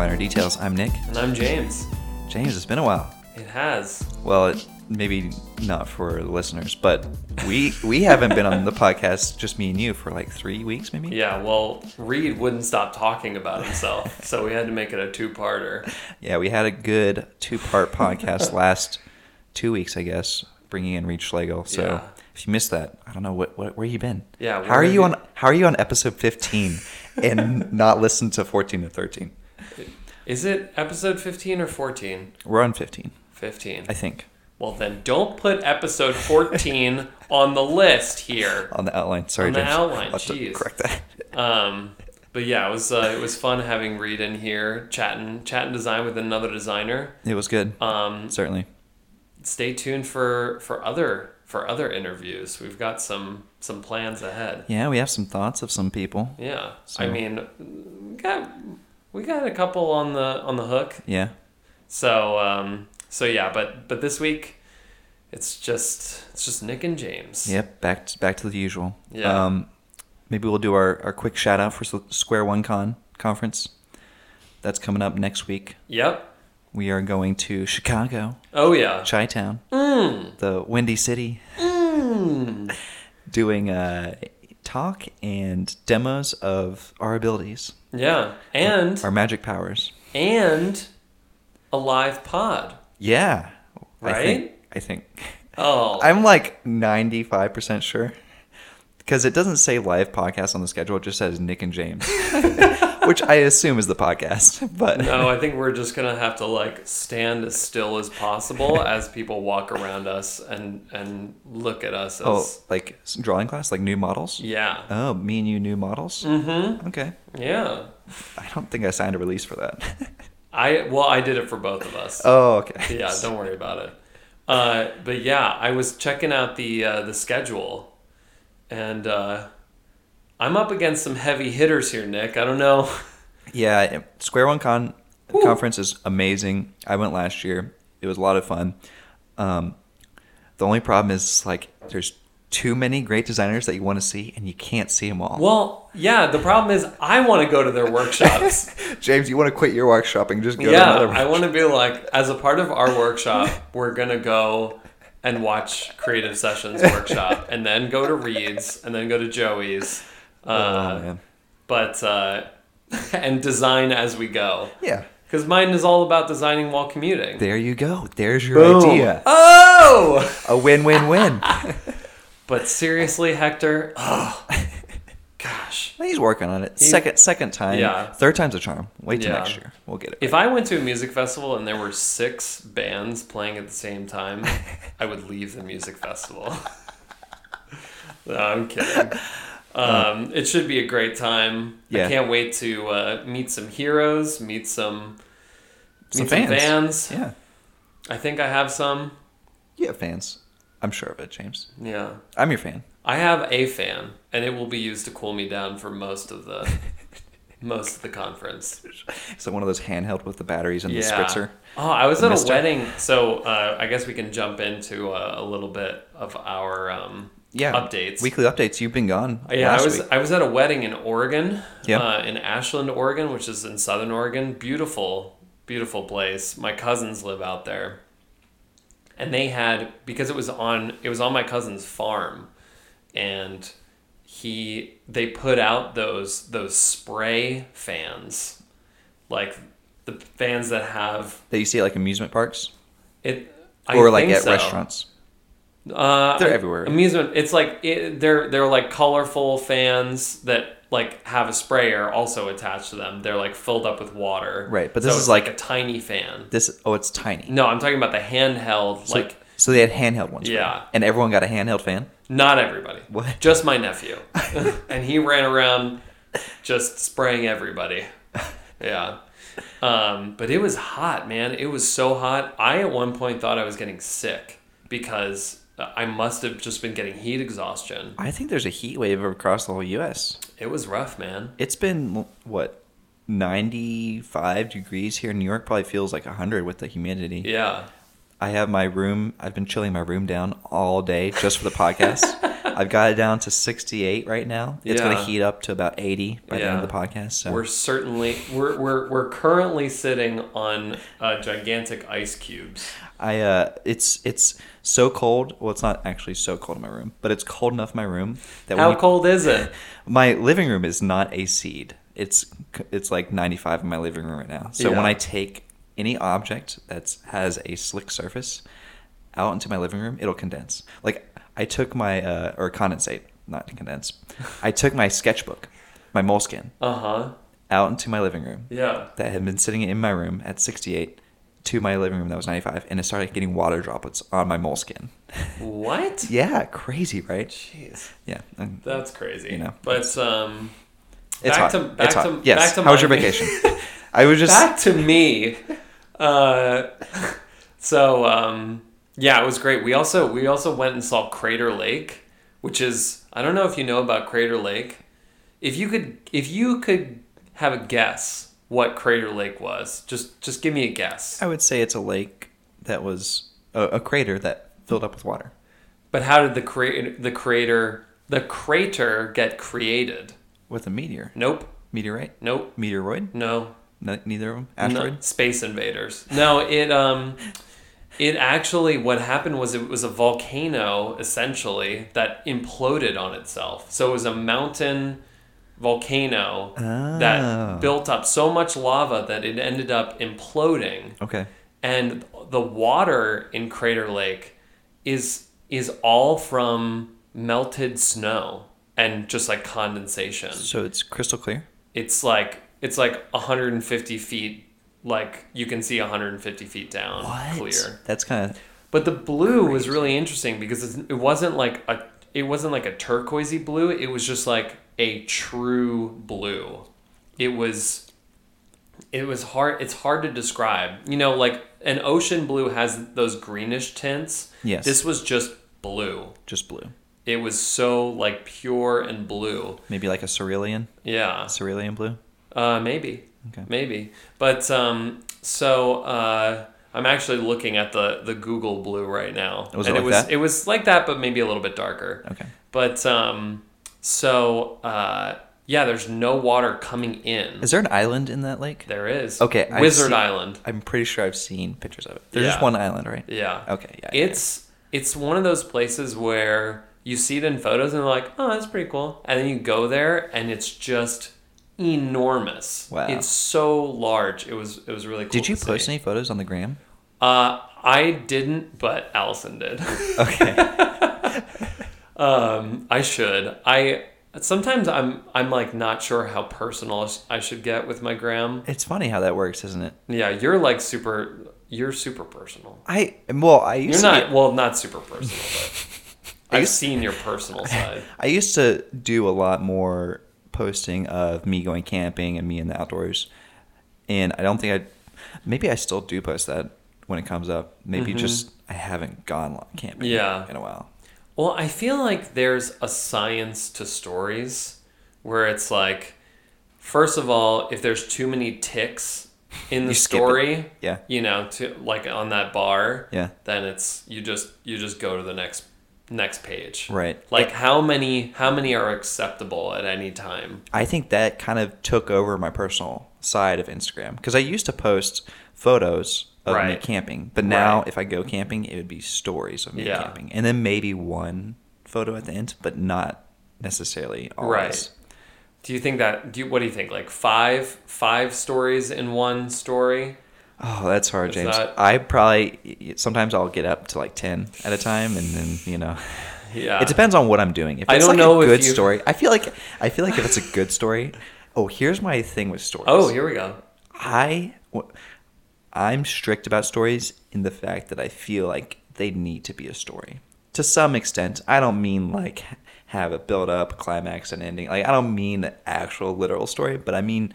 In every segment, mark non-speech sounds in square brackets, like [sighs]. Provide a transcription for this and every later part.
Minor Details. I'm Nick. And I'm James. James, it's been a while. It has. Well, it, maybe not for the listeners, but we we haven't been on the podcast, just me and you, for like three weeks, maybe. Yeah, well, Reed wouldn't stop talking about himself, so we had to make it a two-parter. Yeah, we had a good two-part podcast [laughs] last two weeks, I guess, bringing in Reed Schlegel. So Yeah. if you missed that, I don't know what, what where you been. Yeah, How are where you on How are you on episode fifteen and not listen to fourteen and thirteen? Is it episode 15 or 14? We're on fifteen, 15. I think, Well, then don't put episode 14 [laughs] on the list here. on the outline. Sorry, On the James. outline, jeez. correct that. [laughs] Um, but yeah, it was uh, it was fun having Reed in here chatting chatting design with another designer. It was good. Um, Certainly. stay tuned for for other for other interviews. We've got some some plans ahead. Yeah, we have some thoughts of some people. Yeah, So- I mean, got we got a couple on the on the hook. Yeah. So um, so yeah, but but this week, it's just it's just Nick and James. Yep. Back to, back to the usual. Yeah. Um, maybe we'll do our, our quick shout out for Square One Con conference. That's coming up next week. Yep. We are going to Chicago, Oh yeah. Chi Town, Mm. the Windy City, Mm. [laughs] doing a talk and demos of our abilities, Yeah, and our magic powers. and a live pod. Yeah. I think. Right? I think. Oh, [laughs] I'm like 95% sure. Because it doesn't say live podcast on the schedule, it just says Nick and James, [laughs] which I assume is the podcast. But no, I think we're just gonna have to like stand as still as possible [laughs] as people walk around us and and look at us as oh, like drawing class, like new models. yeah. Oh, me and you new models. Mm-hmm. Okay, Yeah. I don't think I signed a release for that. [laughs] I well, I did it for both of us. oh, okay. yeah, don't worry about it. Uh, but yeah, I was checking out the uh, the schedule, and uh, I'm up against some heavy hitters here, Nick. I don't know. [laughs] Yeah, Square One Con Woo. conference is amazing. I went last year. It was a lot of fun. Um, the only problem is like there's too many great designers that you want to see, and you can't see them all. Well, yeah, the problem is I want to go to their workshops. [laughs] James, you want to quit your workshop and just go to yeah, I want to be like, as a part of our workshop, we're gonna go and watch Creative Sessions workshop, [laughs] and then go to Reed's, and then go to Joey's. Oh, Uh, man. but uh, [laughs] and design as we go. Yeah. Because mine is all about designing while commuting. There you go. There's your Boom. idea. Oh! A win-win-win. [laughs] But seriously, Hector, oh, gosh. He's working on it. Second second time. Yeah. Third time's a charm. Wait till Yeah. next year. We'll get it. If I went to a music festival and there were six bands playing at the same time, [laughs] I would leave the music festival. [laughs] no, I'm kidding. Um, it should be a great time. Yeah. I can't wait to uh, meet some heroes, meet some, Some meet some fans. fans. Yeah. I think I have some. You have fans. I'm sure of it, James. Yeah. I'm your fan. I have a fan, and it will be used to cool me down for most of the [laughs] most of the conference. Is So one of those handheld with the batteries and the Yeah. spritzer. Oh, I was The at mister. a wedding, so uh, I guess we can jump into uh, a little bit of our um, Yeah. updates. Weekly updates. You've been gone. yeah, last I was week. I was at a wedding in Oregon, Yep. uh, in Ashland, Oregon, which is in southern Oregon. Beautiful, beautiful place. My cousins live out there, and they had because it was on it was on my cousin's farm, and he they put out those those spray fans, like the fans that have that you see at like amusement parks it. I or like at so. restaurants. Uh, They're everywhere. Amusement. It's like it, they're they're like colorful fans that like have a sprayer also attached to them. They're like filled up with water. Right, but So this is it's like- a tiny fan. This oh, it's tiny. No, I'm talking about the handheld. So, like so they had handheld ones. Yeah. And everyone got a handheld fan. not everybody. What? Just my nephew, [laughs] [laughs] and he ran around just spraying everybody. Yeah. Um, but it was hot, man. It was so hot. I at one point thought I was getting sick because I must have just been getting heat exhaustion. I think there's a heat wave across the whole U.S. It was rough, man. It's been what 95 degrees here in New York. Probably feels like 100 with the humidity. Yeah. I have my room. I've been chilling my room down all day just for the podcast. [laughs] I've got it down to 68 right now. It's going to heat up to about 80 by the end of the podcast. So We're certainly we're we're we're currently sitting on uh, gigantic ice cubes. I uh, it's it's so cold. Well, it's not actually so cold in my room, but it's cold enough in my room that How cold is it? [laughs] My living room is not AC'd. It's it's like 95 in my living room right now. So Yeah. when I take any object that has a slick surface out into my living room, it'll condense. Like I took my uh, or condensate, not condense. [laughs] I took my sketchbook, my Moleskine, Uh huh. out into my living room Yeah. that had been sitting in my room at 68 to my living room that was 95, and it started getting water droplets on my Moleskine. What? [laughs] Yeah, crazy, right? Jeez, Yeah, and that's crazy. You know, but um, it's back hot. to back it's hot. to yes. back to How was your vacation? [laughs] I was just back to me. Uh, [laughs] so um, yeah, it was great. We also we also went and saw Crater Lake, which is I don't know if you know about Crater Lake. If you could if you could have a guess what Crater Lake was, just just give me a guess. I would say it's a lake that was a, a crater that filled up with water But how did the cra- the crater the crater get created? with a meteor, Nope. meteorite, Nope. meteoroid. No. No, neither of them. No, Asteroid. Space Invaders. No, it um it actually what happened was it was a volcano essentially that imploded on itself. So it was a mountain volcano Oh. that built up so much lava that it ended up imploding Okay. and the water in Crater Lake is is all from melted snow and just like condensation So it's crystal clear. it's like it's like 150 feet like you can see 150 feet down what? clear. That's kind of but the blue was really interesting because it wasn't like a it wasn't like a turquoisey blue it was just like a true blue. It was it was hard it's hard to describe. You know like an ocean blue has those greenish tints. Yes. this was just blue. Just blue. it was so like pure and blue. Maybe like a cerulean, yeah. Cerulean blue. Uh, maybe. Okay. Maybe. But um, so uh, I'm actually looking at the the Google Blue right now, Was it and like it was that? it was like that, but maybe a little bit darker. Okay. But um, so uh, yeah, there's no water coming in. Is there an island in that lake? there is. Okay, I've Wizard seen- Island. I'm pretty sure I've seen pictures of it. There's just one island, right? Yeah. Okay. Yeah. yeah, It's it's one of those places where you see it in photos and they're like, oh, that's pretty cool, and then you go there and it's just enormous. Wow. It's so large. It was it was really cool. Did you post see. any photos on the gram? Uh, I didn't, but Allison did. [laughs] Okay. [laughs] um, I should. I sometimes I'm I'm like not sure how personal I should get with my gram. it's funny how that works, isn't it? Yeah, you're like super. You're super personal. I well, I used You're to not be- well, not super personal, but [laughs] I've used- seen your personal side. I used to do a lot more posting of me going camping and me in the outdoors, and I don't think I. Maybe I still do post that when it comes up. Maybe just I haven't gone camping Mm-hmm. Yeah. in a while. Well, I feel like there's a science to stories where it's like, first of all, if there's too many ticks in [laughs] the story, Yeah. you know, to like on that bar, Yeah. then it's you just you just go to the next next page. Right. Like how many how many are acceptable at any time? I think that kind of took over my personal side of Instagram because I used to post photos of me camping, but now Right. if I go camping, it would be stories of me Yeah. camping, and then maybe one photo at the end, but not necessarily always. Right. Do you think that do you, what do you think like five five stories in one story? Oh, that's hard, James. I probably sometimes I'll get up to like ten at a time, and then you know, [sighs] Yeah. it depends on what I'm doing. If it's I don't like know a good you- story, I feel like I feel like if it's a good story. [laughs] Oh, here's my thing with stories. Oh, here we go. I I'm strict about stories in the fact that I feel like they need to be a story to some extent. I don't mean like have a build up, climax, and ending. Like I don't mean the actual literal story, but I mean,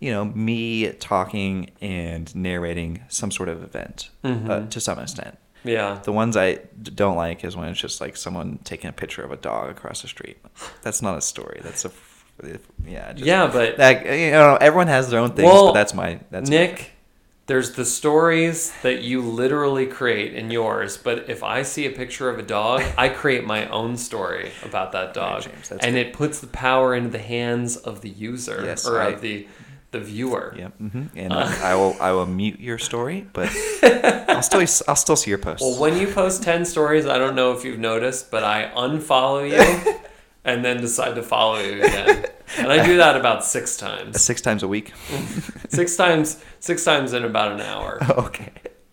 you know, me talking and narrating some sort of event uh, to some extent. Yeah. The ones I don't like is when it's just like someone taking a picture of a dog across the street. That's not a story. That's a yeah. Just, Yeah, but that you know everyone has their own things, Well, but that's my that's my- Nick, there's the stories that you literally create in yours, but if I see a picture of a dog, I create my own story about that dog, James, that's and it puts the power into the hands of the user Yes, or of the the viewer. Yep. hmm And Uh. I will I will mute your story, but [laughs] I'll still I'll still see your posts. Well, when you post 10 stories, I don't know if you've noticed, but I unfollow you [laughs] and then decide to follow you again. And I do that about six times. Six times a week. [laughs] Six times six times in about an hour. okay.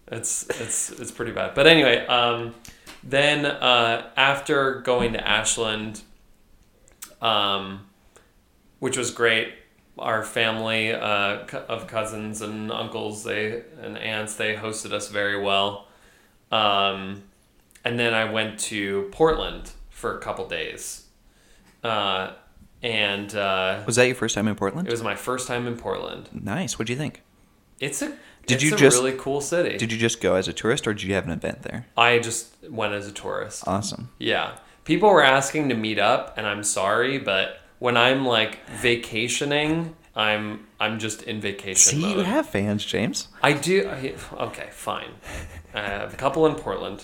It's it's it's pretty bad. But anyway, um, then uh, after going to Ashland, um, which was great, our family uh, of cousins and uncles they and aunts they hosted us very well. Um, and then I went to Portland for a couple days, uh, and uh, Was that your first time in Portland? it was my first time in Portland. nice. what do you think? It's a Did it's you a just- really cool city. Did you just go as a tourist or did you have an event there? I just went as a tourist. Awesome. Yeah. People were asking to meet up and I'm sorry, but when I'm like vacationing, I'm I'm just in vacation See, you have fans, James. I do I, okay, fine. I have a couple in Portland.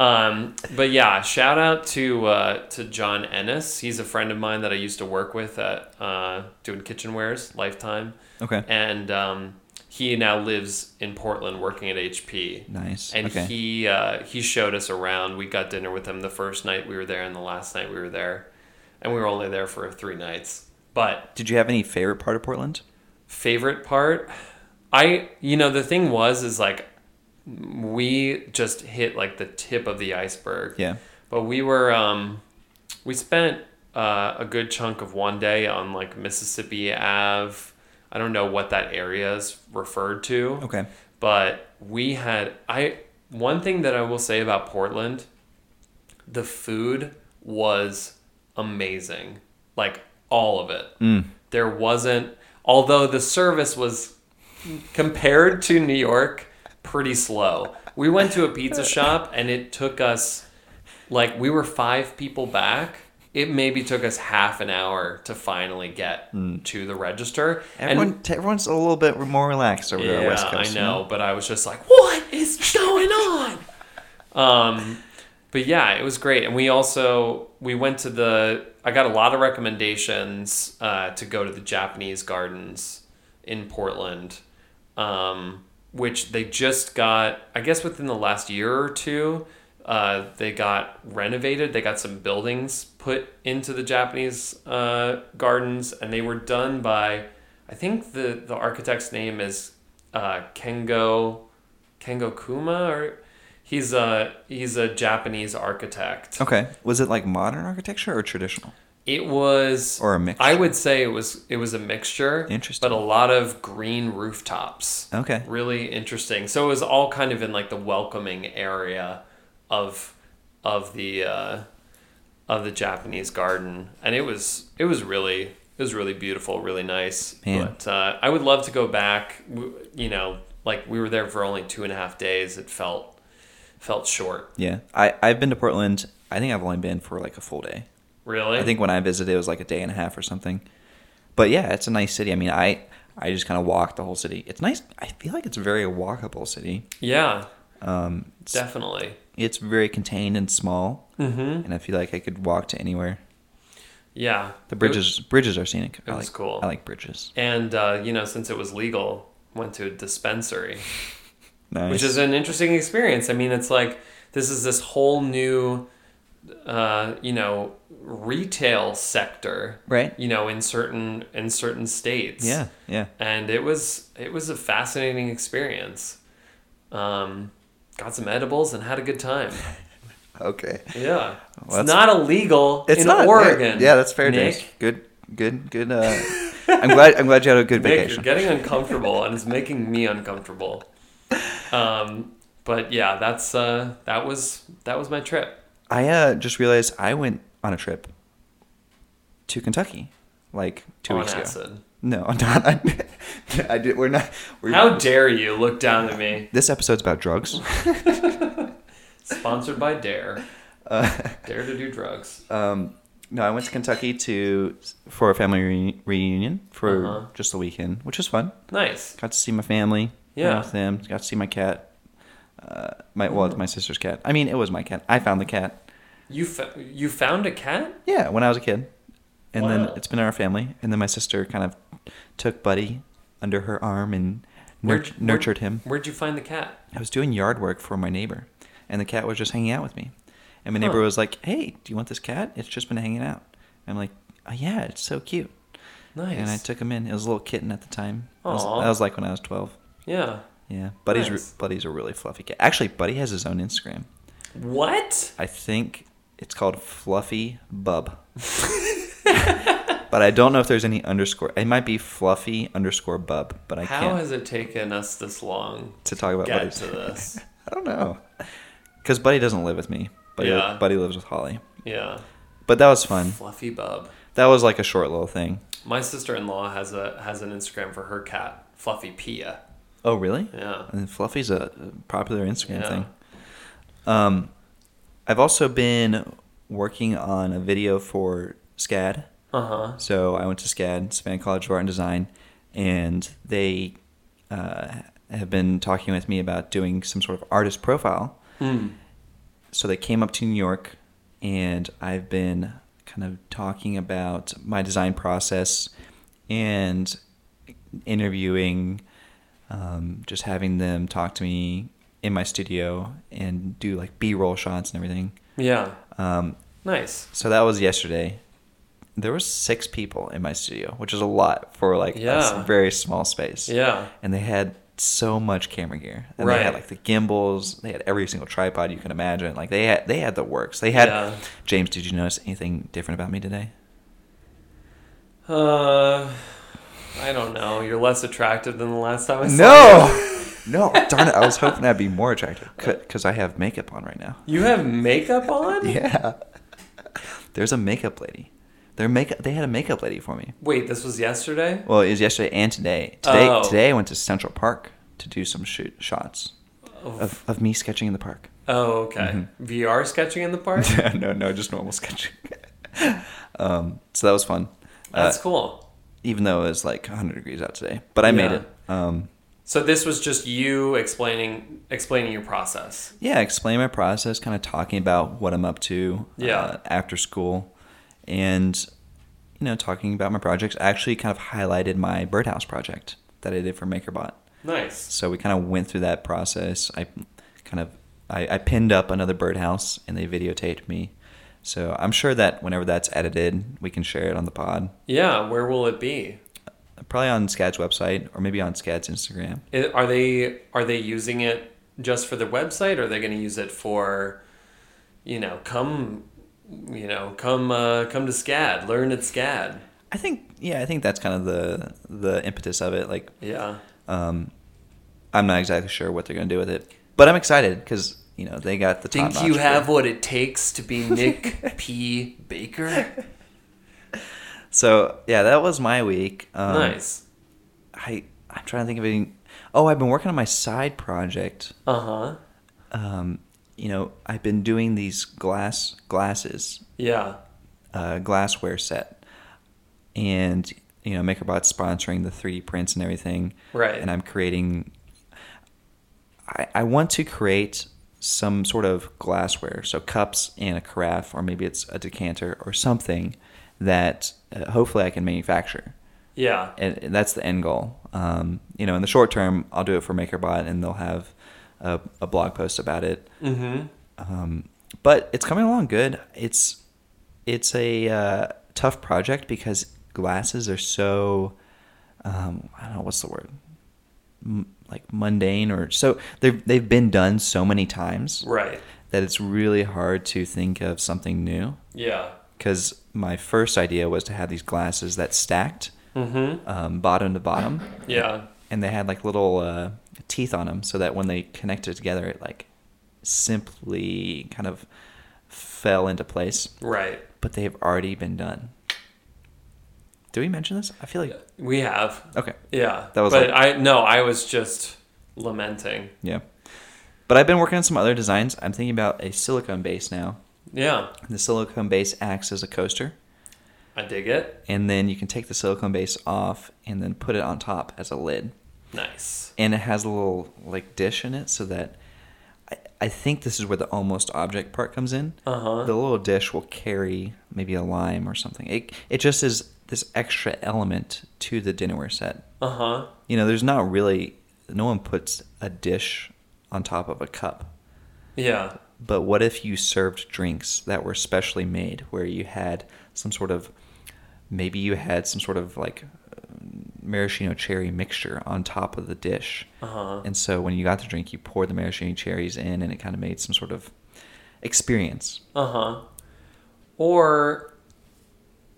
Um, but yeah, shout out to uh, to John Ennis. He's a friend of mine that I used to work with at uh, doing kitchenwares, Lifetime. Okay. And um, he now lives in Portland working at HP. Nice. And okay. he uh, he showed us around. We got dinner with him the first night we were there, and the last night we were there, and we were only there for three nights. But Did you have any favorite part of Portland? favorite part, I you know the thing was is like we just hit like the tip of the iceberg. Yeah. But we were um, we spent uh, a good chunk of one day on like Mississippi Ave. I don't know what that area is referred to Okay. but we had I one thing that I will say about Portland, the food was amazing. Like all of it. Mm. There wasn't although the service was compared to New York pretty slow. We went to a pizza [laughs] shop and it took us like we were 5 people back. It maybe took us half an hour to finally get to the register. And- Everyone, t- everyone's a little bit more relaxed over there on the West Coast. I you know, but I was just like, what is going on? um, but yeah, it was great, and we also we went to the. I got a lot of recommendations uh, to go to the Japanese gardens in Portland, um, which they just got. I guess within the last year or two, uh, they got renovated. They got some buildings put into the Japanese uh, gardens, and they were done by. I think the the architect's name is uh, Kengo Kengo Kuma, or he's a he's a Japanese architect. Okay. Was it like modern architecture or traditional? It was Or a mixture? I would say it was it was a mixture. Interesting. But a lot of green rooftops. Okay. Really interesting. So it was all kind of in like the welcoming area of of the uh, of the Japanese garden, and it was it was really it was really beautiful, really nice. Man. But uh, I would love to go back. You know, like we were there for only two and a half days. It felt felt short. Yeah. I, I've been to Portland. I think I've only been for like a full day. Really, I think when I visited, it was like a day and a half or something. But yeah, it's a nice city. I mean, I I just kind of walked the whole city. It's nice. I feel like it's a very walkable city. Yeah, Um, it's, definitely. it's very contained and small, Mm-hmm. and I feel like I could walk to anywhere. Yeah, The bridges bridges are scenic. it I was like, cool. I like bridges. And uh, you know, since it was legal, went to a dispensary, Nice. which is an interesting experience. I mean, it's like this is this whole new, uh, you know, retail sector, right. you know, in certain in certain states. Yeah. Yeah. and it was it was a fascinating experience. Um, got some edibles and had a good time. [laughs] Okay. Yeah, Well, it's not illegal It's in not Oregon. Yeah, that's fair. Nick. James. Good. Good. Good. Uh, [laughs] I'm glad. I'm glad you had a good Nick, you're vacation. getting uncomfortable, [laughs] and it's making me uncomfortable. Um, but yeah, that's uh, that was that was my trip. I uh, just realized I went on a trip to Kentucky like two on weeks ago. acid. No, [laughs] not. I, I did. We're not. We're, How dare you look down at me? this episode's about drugs. [laughs] Sponsored by Dare. Uh, [laughs] Dare to do drugs. um, no, I went to Kentucky to for a family re- reunion for Uh-huh. just the weekend, which was fun. Nice. Got to see my family. Yeah. with them. Got to see my cat. Uh, my well, it's my sister's cat. I mean, it was my cat. I found the cat. You you found a cat? Yeah, when I was a kid, and then it's been in our family. And then my sister kind of took Buddy under her arm and Where'd- nurt- where'd- nurtured him. Where'd you find the cat? I was doing yard work for my neighbor, and the cat was just hanging out with me. And my neighbor Huh. was like, "Hey, do you want this cat? It's just been hanging out." I'm like, oh, "Yeah, it's so cute." Nice. And I took him in. It was a little kitten at the time. That was, that was like when I was 12. Yeah. Yeah, Buddy's re- Buddy's a really fluffy cat. Actually, Buddy has his own Instagram. What? I think it's called Fluffy Bub. [laughs] but I don't know if there's any underscore. It might be Fluffy underscore Bub, but I How can't has it taken us this long to talk about get Buddy's. to this? [laughs] I don't know, because Buddy doesn't live with me. Buddy, Yeah. Buddy lives with Holly. Yeah. But that was fun. Fluffy bub. That was like a short little thing. My sister-in-law has a has an Instagram for her cat, Fluffy Pia. Oh, really? Yeah. And Fluffy's a popular Instagram Yeah. thing. Um, I've also been working on a video for SCAD. Uh huh. So I went to SCAD, Savannah College of Art and Design, and they uh, have been talking with me about doing some sort of artist profile. Hmm. So they came up to New York, and I've been kind of talking about my design process and interviewing, um, just having them talk to me in my studio and do like B-roll shots and everything. Yeah. Um, Nice. so that was yesterday. There was six people in my studio, which is a lot for like a Yeah. very small space. Yeah. And they had so much camera gear. And they Right. had like the gimbals. They had every single tripod you can imagine. Like they had they had the works. They had Yeah. James, did you notice anything different about me today? Uh, I don't know. You're less attractive than the last time I saw you. No. [laughs] no. Darn it. I was hoping I'd be more attractive [laughs] because I have makeup on right now. You have makeup on? [laughs] Yeah. There's a makeup lady. Their makeup. They had a makeup lady for me. Wait, this was yesterday? Well, it was yesterday and today. Today, Oh. today I went to Central Park to do some shoot shots Oh, of, of me sketching in the park. oh, okay. VR sketching in the park? no, no, just normal sketching. um, so that was fun. That's Uh, cool. Even though it was like 100 degrees out today, but I made it. Um, So this was just you explaining explaining your process. yeah, explain my process, kind of talking about what I'm up to Yeah. uh, after school, and you know, talking about my projects. I actually kind of highlighted my birdhouse project that I did for MakerBot. Nice. So we kind of went through that process. I kind of I, I pinned up another birdhouse and they videotaped me. So I'm sure that whenever that's edited, we can share it on the pod. Yeah, where will it be? Probably on SCAD's website or maybe on SCAD's Instagram. I- Are they are they using it just for the website or are they going to use it for you know, come you know, come uh, come to SCAD, learn at SCAD. I think yeah, I think that's kind of the the impetus of it. Like Yeah. um, I'm not exactly sure what they're gonna do with it, but I'm excited because you know they got the Think you have what it takes to be [laughs] Nick P. Baker? So yeah, that was my week. Um, nice. I I'm trying to think of any. Oh, I've been working on my side project. Uh huh. um, you know, I've been doing these glass glasses, Yeah. uh, glassware set, and you know, MakerBot's sponsoring the 3D prints and everything. Right. And I'm creating. I I want to create some sort of glassware, so cups and a carafe, or maybe it's a decanter or something that uh, hopefully I can manufacture Yeah. and and that's the end goal. Um, you know, in the short term, I'll do it for MakerBot, and they'll have a, a blog post about it. Mm-hmm. Um, but it's coming along good. It's it's a uh, tough project because glasses are so um, I don't know what's the word M- like mundane or so they've they've been done so many times Right. that it's really hard to think of something new. Yeah. Because my first idea was to have these glasses that stacked Mm-hmm. um, bottom to bottom. Yeah. and they had like little uh, teeth on them so that when they connected together it like simply kind of fell into place Right. but they've already been done did we mention this i feel like We have. okay Yeah. That was But like- I no, I was just lamenting. yeah but i've been working on some other designs i'm thinking about a silicone base now Yeah. the silicone base acts as a coaster I dig it. and then you can take the silicone base off and then put it on top as a lid Nice. and it has a little like dish in it so that I, I think this is where the almost object part comes in. Uh-huh. The little dish will carry maybe a lime or something. It it just is this extra element to the dinnerware set. Uh huh. You know, there's not really no one puts a dish on top of a cup. Yeah. But what if you served drinks that were specially made where you had some sort of maybe you had some sort of like maraschino cherry mixture on top of the dish. Uh-huh. And so when you got the drink, you poured the maraschino cherries in and it kind of made some sort of experience. Uh huh. Or,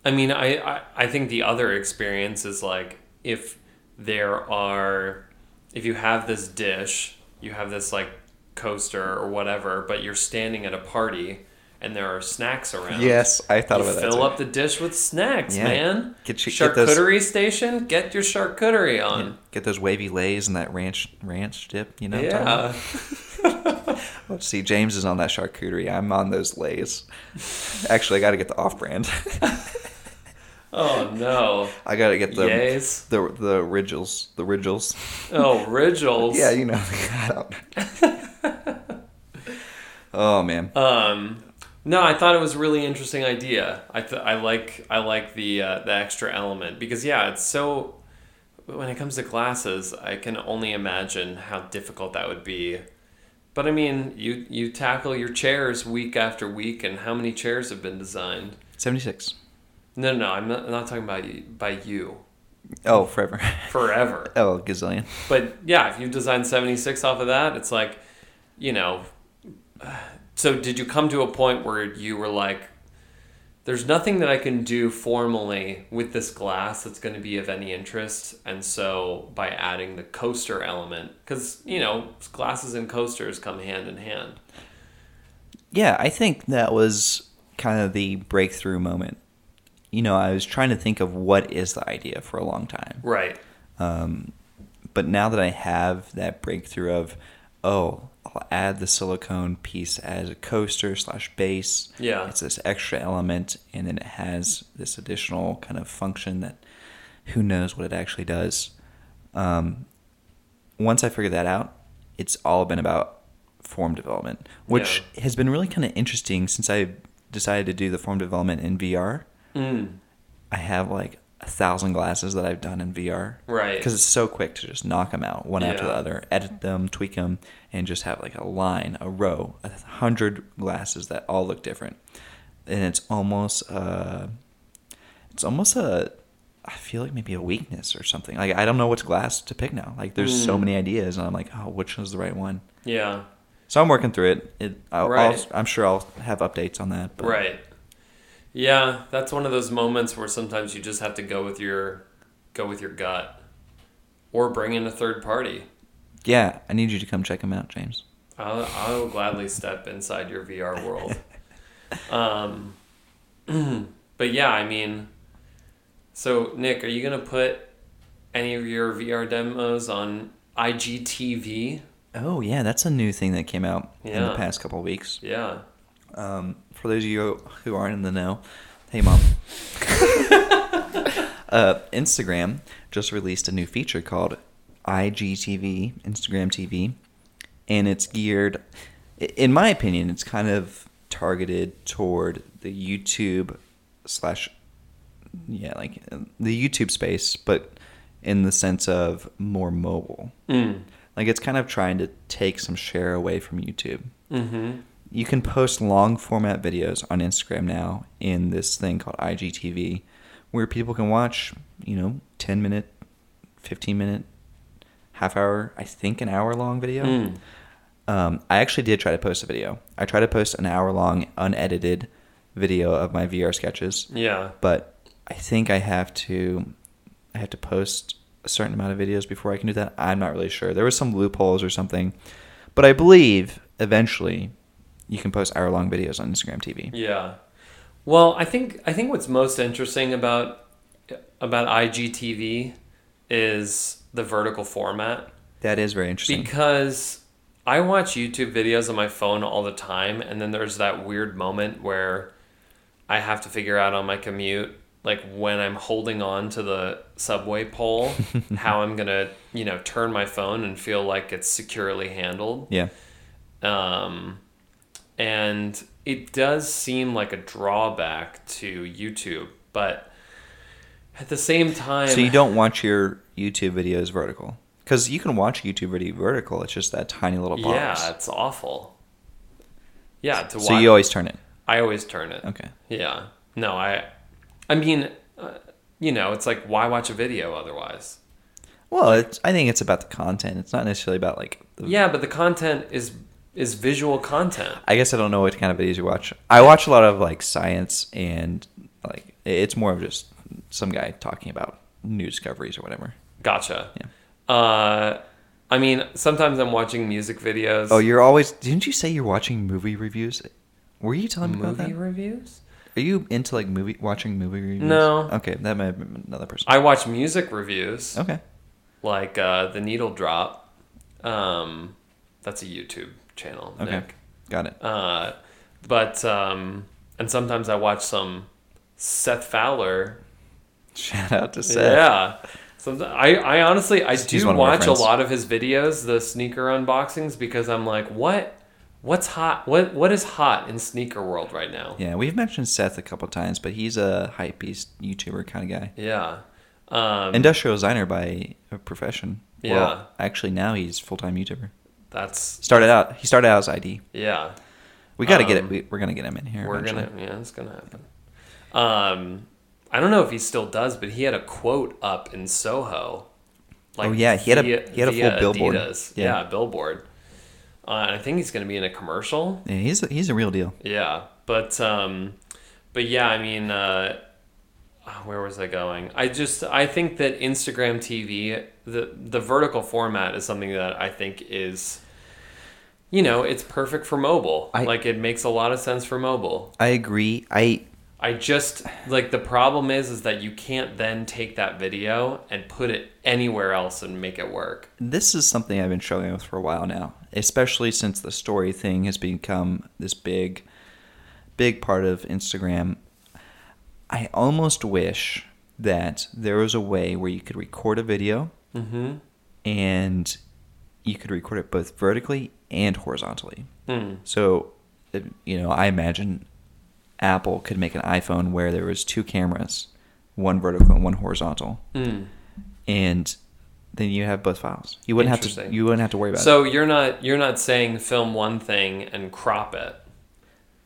I mean, I, I I think the other experience is like if there are, if you have this dish, you have this like coaster or whatever, but you're standing at a party and there are snacks around. Yes, I thought you about that Fill up the dish with snacks, Yeah. man. Get your- get those- charcuterie station. Get your charcuterie on. Yeah, Get those wavy lays and that ranch ranch dip, you know? Yeah. [laughs] Let's see, James is on that charcuterie. I'm on those lays. Actually, I got to get the off-brand. [laughs] Oh no. I got to get the Yays. the the Ridgels, the Ridgels. Oh, Ridgels. Yeah, you know. [laughs] I don't. oh man. Um, no, I thought it was a really interesting idea. I th- I like I like the uh, the extra element because yeah, it's so. When it comes to glasses, I can only imagine how difficult that would be. But I mean, you you tackle your chairs week after week, and how many chairs have been designed? 76. No, no, no I'm not, I'm not talking about you, by you Oh, forever. forever. [laughs] oh, gazillion. But yeah, if you designed 76 off of that, it's like, you know. [sighs] So did you come to a point where you were like, there's nothing that I can do formally with this glass that's going to be of any interest. And so by adding the coaster element, because, you know, glasses and coasters come hand in hand. Yeah, I think that was kind of the breakthrough moment. You know, I was trying to think of what is the idea for a long time. Right. Um, but now that I have that breakthrough of, oh, I'll add the silicone piece as a coaster slash base. Yeah. It's this extra element, and then it has this additional kind of function that who knows what it actually does. Um, once I figured that out, it's all been about form development, which has been really kind of interesting since I decided to do the form development in VR. Mm. I have like a thousand glasses that I've done in VR. Right. Because it's so quick to just knock them out one after the other, edit them, tweak them, and just have like a line, a row, a hundred glasses that all look different. And it's almost, uh, it's almost a, I feel like maybe a weakness or something. Like I don't know which glass to pick now. Like there's so Mm. many ideas, and I'm like, oh, which one's the right one? Yeah. So I'm working through it. It, I'll, Right. I'll, I'm sure I'll have updates on that. But Right. Yeah, that's one of those moments where sometimes you just have to go with your go with your gut or bring in a third party. Yeah, I need you to come check them out, James. I'll, I'll gladly step inside your VR world. [laughs] um, [clears throat] but yeah, I mean, so Nick, are you gonna put any of your VR demos on IGTV? Oh yeah, that's a new thing that came out in the past couple of weeks. Yeah. Um, for those of you who aren't in the know, hey mom. [laughs] uh, Instagram just released a new feature called IGTV, Instagram TV, and it's geared, in my opinion, it's kind of targeted toward the YouTube slash, yeah, like uh, the YouTube space, but in the sense of more mobile. Mm. Like it's kind of trying to take some share away from YouTube Mm-hmm. You can post long format videos on Instagram now in this thing called IGTV where people can watch, you know, 10 minute, 15 minute, half hour, I think an hour long video. Mm. Um, I actually did try to post a video. I tried to post an hour long unedited video of my VR sketches, Yeah. but I think I have to I have to post a certain amount of videos before I can do that. I'm not really sure. There was some loopholes or something. But I believe eventually you can post hour long videos on Instagram TV. Yeah. Well, I think I think what's most interesting about about IGTV is the vertical format That is very interesting. because I watch YouTube videos on my phone all the time and then there's that weird moment where I have to figure out on my commute like when I'm holding on to the subway pole, [laughs] how I'm gonna, you know, turn my phone and feel like it's securely handled. Yeah. Um, and it does seem like a drawback to YouTube, but at the same time, So you don't watch your YouTube videos vertical because you can watch YouTube video vertical. It's just that tiny little box. yeah, it's awful. Yeah, to So watch, you always turn it. I always turn it. Okay. Yeah. No, I, I mean, uh, you know, it's like why watch a video otherwise? Well, it's, I think it's about the content. It's not necessarily about like. The, Yeah, but the content is is visual content. I guess I don't know what kind of videos you watch. I watch a lot of like science and like it's more of just some guy talking about new discoveries or whatever. Gotcha. Yeah. Uh, I mean, sometimes I'm watching music videos. Oh, you're always. Didn't you say you're watching movie reviews? Were you telling me about movie that? reviews? Are you into like movie watching movie reviews? No. Okay, that might have been another person. I watch music reviews, okay. like uh, the Needle Drop. Um, that's a YouTube channel. Okay. Nick. Got it. Uh, but um, and sometimes I watch some Seth Fowler. Shout out to Seth. Yeah. Sometimes I, I honestly I He's do one of my watch a lot of his videos, the sneaker unboxings, because I'm like, what what's hot? What what is hot in sneaker world right now? Yeah, we've mentioned Seth a couple times, but he's a hype beast YouTuber kind of guy. Yeah. Um, Industrial designer by profession. Yeah. Well, actually, now he's full time YouTuber. That's Started out. He started out as ID. yeah. We got to get it. Um, We, we're gonna get him in here. We're eventually. gonna yeah, it's gonna happen. Um, I don't know if he still does, but he had a quote up in Soho. Oh, yeah, he had a- via- he had a full billboard. Adidas. Yeah. Yeah, billboard. Uh, and I think he's gonna be in a commercial. Yeah, he's a, he's a real deal. Yeah, but um, but yeah, I mean, uh, Ah, where was I going? I just I think that Instagram TV, the the vertical format is something that I think is, you know, it's perfect for mobile. I- like it makes a lot of sense for mobile. I agree. I I just like the problem is is that you can't then take that video and put it anywhere else and make it work. this is something I've been struggling with for a while now, especially since the story thing has become this big, big part of Instagram. I almost wish that there was a way where you could record a video Mm-hmm. and you could record it both vertically and horizontally. Hmm. So, you know, I imagine Apple could make an iPhone where there was two cameras, one vertical and one horizontal, Mm. and then you have both files. You wouldn't have to. You wouldn't have to worry about it. So you're not you're not saying film one thing and crop it.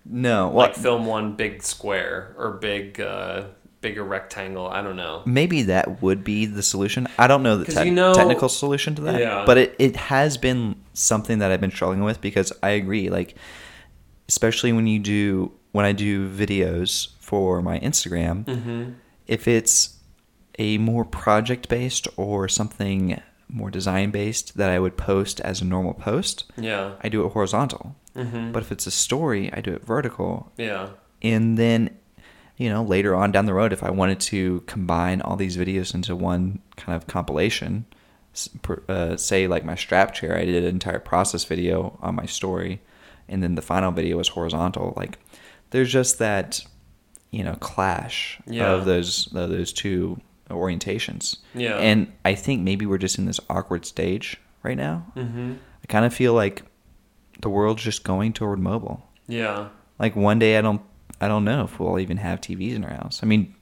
No, well, like film one big square or big uh, bigger rectangle. I don't know. maybe that would be the solution. I don't know the te- you know- technical solution to that, Yeah. but it, it has been something that I've been struggling with because I agree. Like, especially when you do when I do videos for my Instagram, Mm-hmm. if it's a more project based or something more design based that I would post as a normal post, Yeah. I do it horizontal. Mm-hmm. But if it's a story, I do it vertical. yeah. And then, you know, later on down the road, if I wanted to combine all these videos into one kind of compilation, uh, say like my strap chair, I did an entire process video on my story, and then the final video was horizontal. Like, there's just that, you know, clash Yeah. of those of those two orientations. Yeah. And I think maybe we're just in this awkward stage right now. Mm-hmm. I kind of feel like the world's just going toward mobile. Yeah. Like one day, I don't, I don't know if we'll even have TVs in our house. I mean,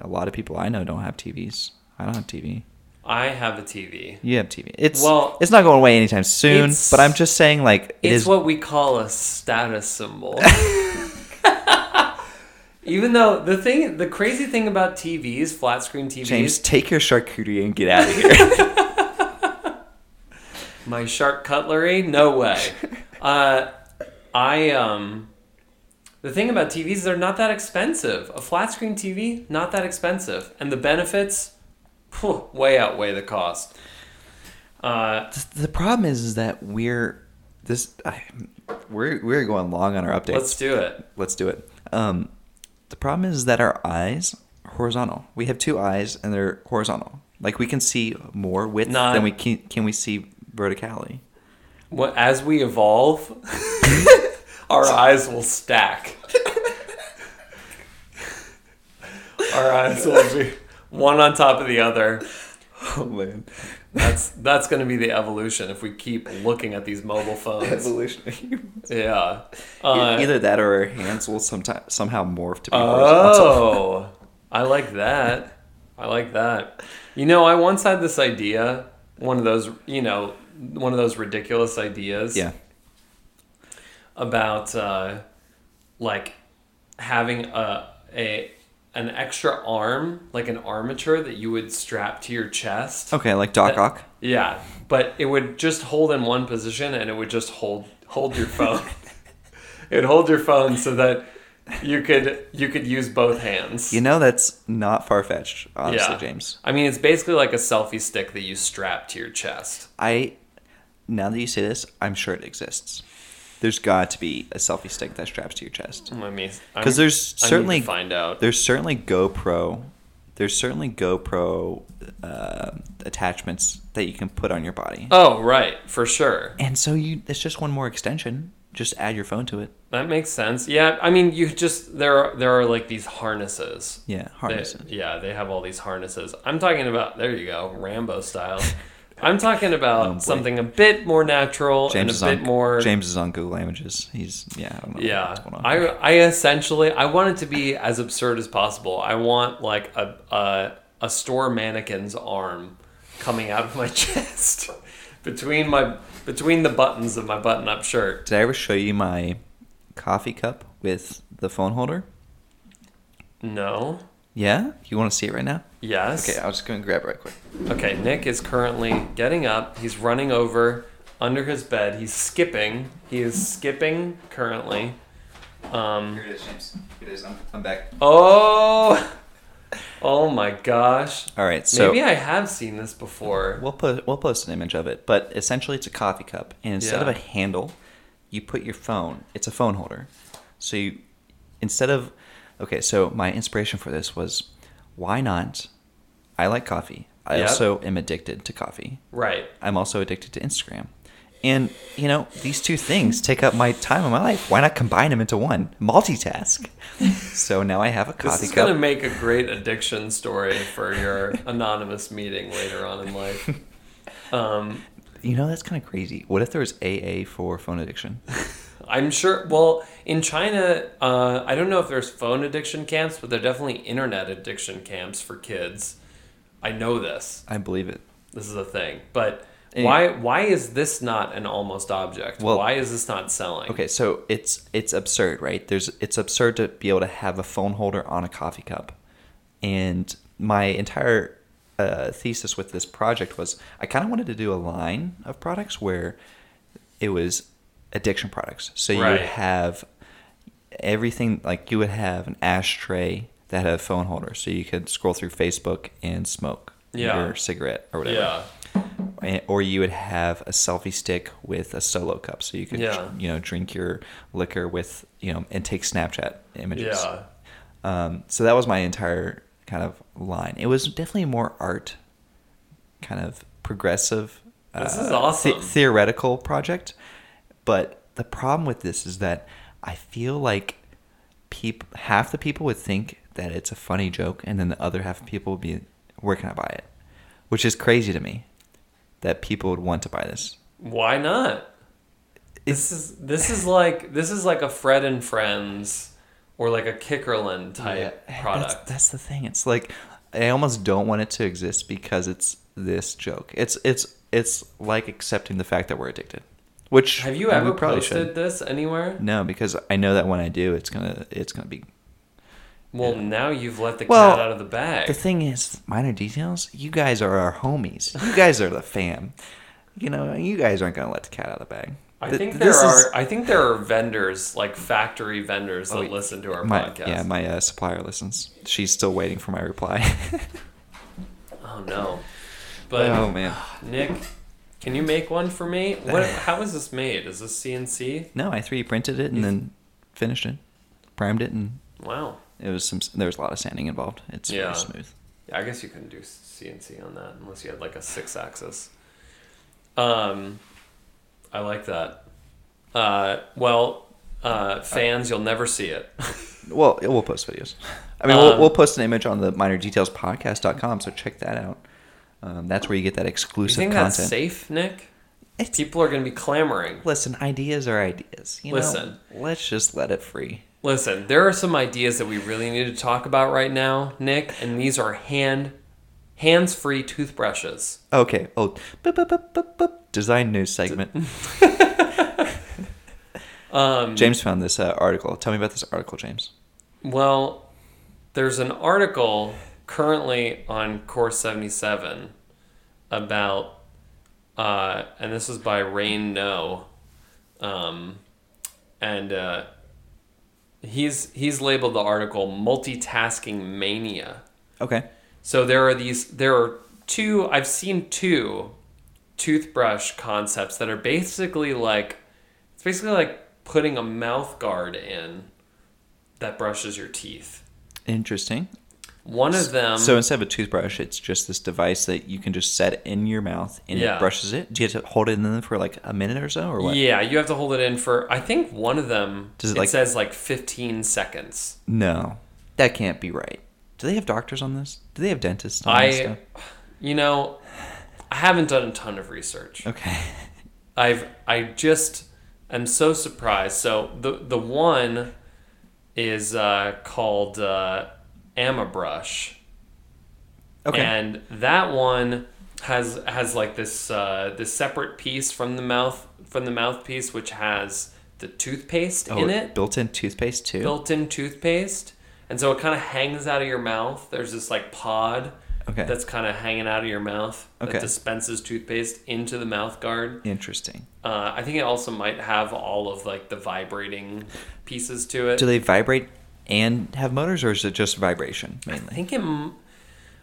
a lot of people I know don't have TVs. I don't have TV. I have a TV. You have TV. It's Well, it's not going away anytime soon. But I'm just saying, like, it It's is. what we call a status symbol. [laughs] Even though the thing, the crazy thing about TVs, flat screen TVs, James, take your charcuterie and get out of here. [laughs] my shark cutlery, no way. [laughs] Uh, I um, the thing about TVs, they're not that expensive. A flat screen TV, not that expensive, and the benefits, phew, way outweigh the cost. Uh, the problem is, is that we're this. I, we're we're going long on our updates. let's do it. Let's do it. Um, the problem is that our eyes are horizontal. We have two eyes and they're horizontal. Like we can see more width Not- than we can. Can we see verticality? What as we evolve, [laughs] our eyes will stack. Our eyes will be one on top of the other. Oh man, That's that's going to be the evolution if we keep looking at these mobile phones. evolutionary. Yeah. Uh, Either that or our hands will sometime somehow morph to be. Oh, I like that. I like that. You know, I once had this idea, one of those, you know, one of those ridiculous ideas Yeah. about uh, like having a a an extra arm, like an armature that you would strap to your chest. Okay, like Doc That- Ock. Yeah, but it would just hold in one position, and it would just hold hold your phone. [laughs] it would hold your phone so that you could you could use both hands. You know that's not far fetched, honestly, Yeah. James. I mean, it's basically like a selfie stick that you strap to your chest. I now that you say this, I'm sure it exists. There's got to be a selfie stick that straps to your chest. I mean, Because there's I need to certainly find out. there's certainly GoPro, there's certainly GoPro uh, attachments that you can put on your body, Oh, right, for sure. and so you it's just one more extension. Just add your phone to it. That makes sense. Yeah, I mean, you just there are there are like these harnesses. Yeah, They- harnesses. yeah, they have all these harnesses. I'm talking about there you go, Rambo style. [laughs] I'm talking about Oh, something a bit more natural James is and a on bit more. James is on Google Images. He's yeah. I don't know Yeah, what's going on. I I essentially I want it to be as absurd as possible. I want like a a, a store mannequin's arm coming out of my [laughs] chest between my between the buttons of my button-up shirt. Did I ever show you my coffee cup with the phone holder? No. Yeah, you want to see it right now? Yes. Okay, I was just gonna grab it right quick. Okay, Nick is currently getting up. He's running over under his bed. He's skipping. He is skipping currently. Um, it is, James. It is. I'm, I'm back. oh, oh my gosh. All right, so Maybe I have seen this before. we'll put we'll post an image of it, but essentially it's a coffee cup, and instead of a handle, you put your phone. It's a phone holder. So you instead of okay, so my inspiration for this was why not? I like coffee. I Yep. also am addicted to coffee. Right. I'm also addicted to Instagram. And, you know, these two things take up my time in my life. Why not combine them into one? Multitask. [laughs] so now I have a coffee This is going to make a great addiction story for your [laughs] anonymous meeting later on in life. [laughs] Um, You know, that's kind of crazy. What if there was AA for phone addiction? I'm sure. Well, in China, uh, I don't know if there's phone addiction camps, but there are definitely internet addiction camps for kids. I know this. I believe it. This is a thing. But why why is this not an almost object? Well- why is this not selling? Okay, so it's it's absurd, right? There's it's absurd to be able to have a phone holder on a coffee cup, and my entire uh, thesis with this project was I kind of wanted to do a line of products where it was addiction products. So you would have everything like you would have an ashtray that had a phone holder, so you could scroll through Facebook and smoke Yeah. your cigarette or whatever Yeah. and- or you would have a selfie stick with a solo cup so you could Yeah. you know drink your liquor with you know and take snapchat images Yeah. um, so that was my entire kind of line it was definitely more art kind of progressive uh, This is awesome. theoretical project but the problem with this is that i feel like peop- half the people would think that it's a funny joke and then the other half of people would be where can i buy it which is crazy to me that people would want to buy this Why not? This is this is like this is like a Fred and Friends or like a Kikkerland type product. That's, that's the thing. It's like I almost don't want it to exist because it's this joke. It's it's it's like accepting the fact that we're addicted. Which Have you ever probably posted should. this anywhere? No, because I know that when I do, it's gonna it's gonna be. Well, Yeah. now you've let the Well, cat out of the bag. The thing is, minor details. You guys are our homies. You guys are the fam. You know, you guys aren't gonna let the cat out of the bag. I Th- think there this is- are. I think there are vendors like factory vendors that Oh, listen to our my, podcast. Yeah, my uh, supplier listens. She's still waiting for my reply. [laughs] oh no, but oh man. Nick, can you make one for me? What? How is this made? Is this CNC? No, I 3D printed it and then finished it, primed it, and Wow. it was some. There was a lot of sanding involved. It's Yeah. very smooth. Yeah, I guess you couldn't do CNC on that unless you had like a six axis. Um, I like that. Uh, well, Uh, fans, you'll never see it. [laughs] Well, we'll post videos. I mean, Um, we'll, we'll post an image on the minor details podcast.com, so check that out. Um, that's where you get that you exclusive think content. that's safe, Nick? It's, People are going to be clamoring. listen, ideas are ideas. You know? Listen. let's just let it free. Listen, there are some ideas that we really need to talk about right now, Nick, and these are hand hands-free toothbrushes. Okay. Oh, boop, boop, boop, boop, boop. design news segment. [laughs] [laughs] Um, James found this uh, article. Tell me about this article, James. Well, there's an article currently on Core77 about, uh, and this is by Rain Noe, um, and uh, he's he's labeled the article "Multitasking Mania." Okay. So there are these. There are two. I've seen two toothbrush concepts that are basically like it's basically like putting a mouth guard in that brushes your teeth. Interesting. One of them. so instead of a toothbrush, it's just this device that you can just set in your mouth and Yeah. it brushes it. Do you have to hold it in for like a minute or so, or what? yeah, you have to hold it in for. I think one of them. Does it, it like- says like 15 seconds. No, that can't be right. Do they have doctors on this? Do they have dentists on this I, stuff? you know, I haven't done a ton of research. Okay. [laughs] I've I just am so surprised. So the the one is uh, called uh, Amabrush, Okay. and that one has has like this uh, this separate piece from the mouth from the mouthpiece, which has the toothpaste oh, in it, built-in toothpaste too. built-in toothpaste, and so it kind of hangs out of your mouth. There's this like pod. Okay. That's kind of hanging out of your mouth Okay. that dispenses toothpaste into the mouth guard. Interesting. Uh, I think it also might have all of like the vibrating pieces to it. Do they vibrate and have motors, or is it just vibration mainly? I think it.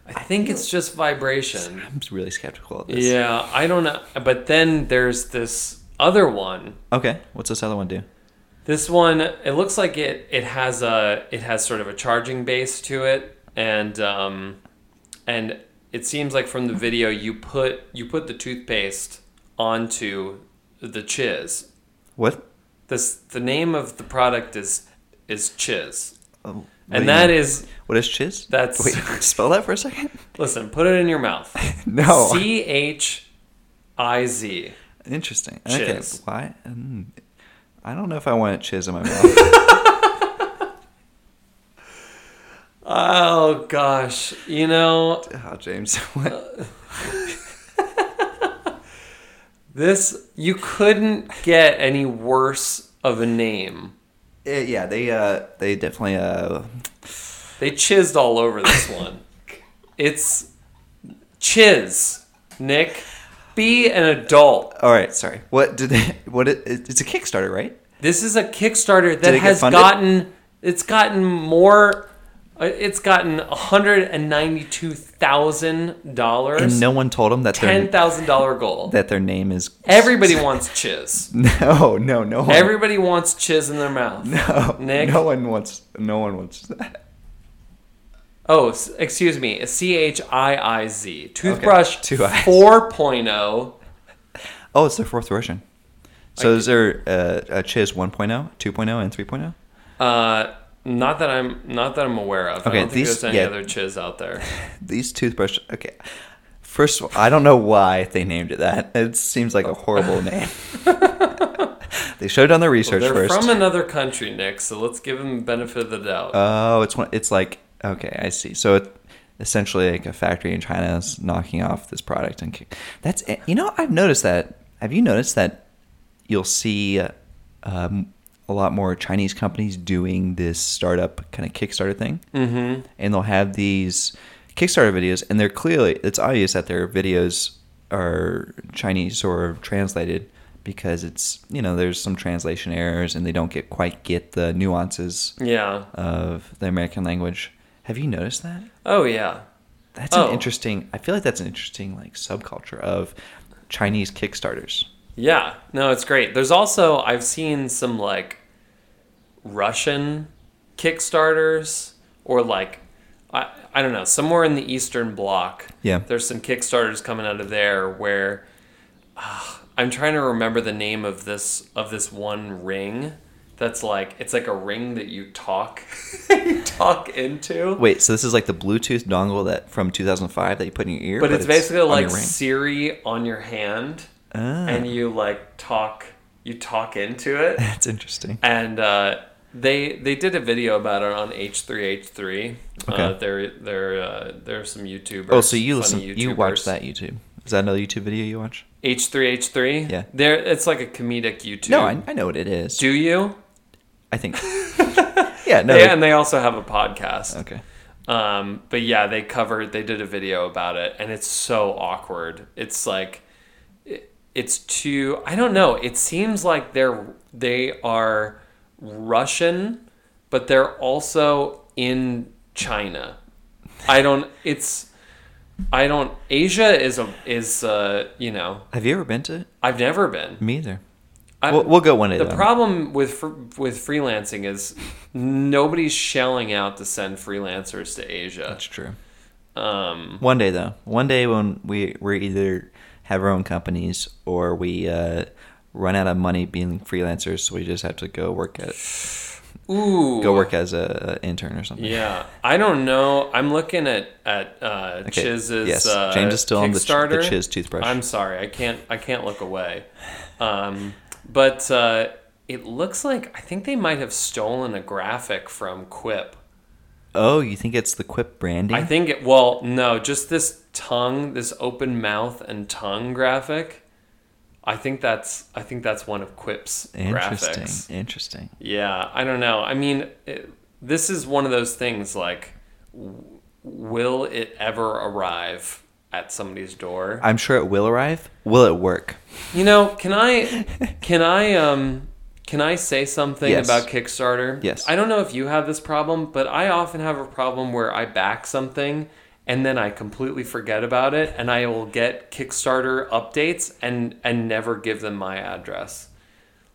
I think it's just vibration. I'm really skeptical of this. Yeah, I don't know. But then there's this other one. Okay. What's this other one do? This one, it looks like it. It has a. It has sort of a charging base to it, and um, and it seems like from the video you put you put the toothpaste onto the chiz. What? This the name of the product is is chiz. Oh, And that mean? is what is chiz? that's- Wait, [laughs] spell that for a second. listen, put it in your mouth. [laughs] No. C H I Z. Interesting. Okay. Why? Mm, I don't know if I want chiz in my mouth. [laughs] Oh gosh, you know oh, James. What? Uh, this. You couldn't get any worse of a name. Eh, yeah, they uh, they definitely uh, They chizzed all over this [laughs] one. It's chiz, Nick. Be an adult. All right, sorry. What did they? What? It, it's a Kickstarter, right? This is a Kickstarter that has gotten. It's gotten more. Uh, It's gotten one hundred and ninety-two thousand dollars. And no one told them that ten thousand dollar goal. that their name is. Everybody [laughs] wants chiz. No, no, no one. Everybody wants chiz in their mouth. no, Nick? no one wants. No one wants that. Oh, excuse me. C H I I Z. Toothbrush two eyes. 4.0. [laughs] Oh, it's their fourth version. So is there uh, a Chiz 1.0, 2.0, and 3.0? Uh, not that I'm not that I'm aware of. Okay, I don't think these- there's any yeah. other chiz out there. [laughs] These toothbrush. Okay. First of all, I don't know why they named it that. It seems like a horrible [laughs] name. they showed on their research They're first. from another country, Nick. So let's give them the benefit of the doubt. Oh, it's one. It's like okay, I see. So it essentially like a factory in China is knocking off this product and that's eh, you know I've noticed that. Have you noticed that you'll see um, a lot more Chinese companies doing this startup kind of Kickstarter thing, mm-hmm. and they'll have these Kickstarter videos, and they're clearly it's obvious that their videos are Chinese or translated because it's you know there's some translation errors and they don't get quite get the nuances Yeah. of the American language. Have you noticed that? Oh yeah. That's Oh. an interesting. I feel like that's an interesting like subculture of Chinese Kickstarters. Yeah. No, it's great. There's also I've seen some like Russian Kickstarters or like I I don't know somewhere in the Eastern Bloc. Yeah. There's some Kickstarters coming out of there where ah, I'm trying to remember the name of this of this one ring. that's like it's like a ring that you talk [laughs] you talk into. Wait, so this is like the Bluetooth dongle that from 2005 that you put in your ear, but, it's, basically like? Siri on your hand, Ah. and you like talk you talk into it, [laughs] That's interesting. and uh, they they did a video about it on H3H3. Uh, Okay. there there uh, there's some YouTubers. Oh, so you listen, you watch that YouTube? Is that another YouTube video you watch? H3H3. Yeah. there it's like a comedic YouTube. No, I, I know what it is. do you? I think. [laughs] yeah, no. Yeah, and they also have a podcast. okay. Um, but yeah, they covered, they did a video about it, and it's so awkward. It's like, it's too. I don't know. It seems like they're they are Russian, but they're also in China. I don't. It's. I don't. Asia is a is uh you know Have you ever been to? I've never been. Me either. We'll, we'll go one day. the though. problem with with freelancing is nobody's shelling out to send freelancers to Asia. That's true. Um, One day though. One day when we we're either have our own companies or we uh, run out of money being freelancers, so we just have to go work at ooh, go work as a, a intern or something. Yeah, I don't know. I'm looking at at uh, Okay, Chiz's. yes. Uh, James is still on the Ch- the. Chiz toothbrush. I'm sorry, I can't. I can't look away. Um, but uh, it looks like I think they might have stolen a graphic from Quip. Oh, you think it's the Quip branding? I think it. Well, no, just this tongue, this open mouth and tongue graphic. I think that's. I think that's one of Quip's Interesting. graphics. Interesting. Interesting. Yeah, I don't know. I mean, it, this is one of those things like, w- will it ever arrive at somebody's door? I'm sure it will arrive. Will it work? You know, can I, can I, um, can I say something Yes. about Kickstarter? Yes. I don't know if you have this problem, but I often have a problem where I back something and then I completely forget about it, and I will get Kickstarter updates and and never give them my address.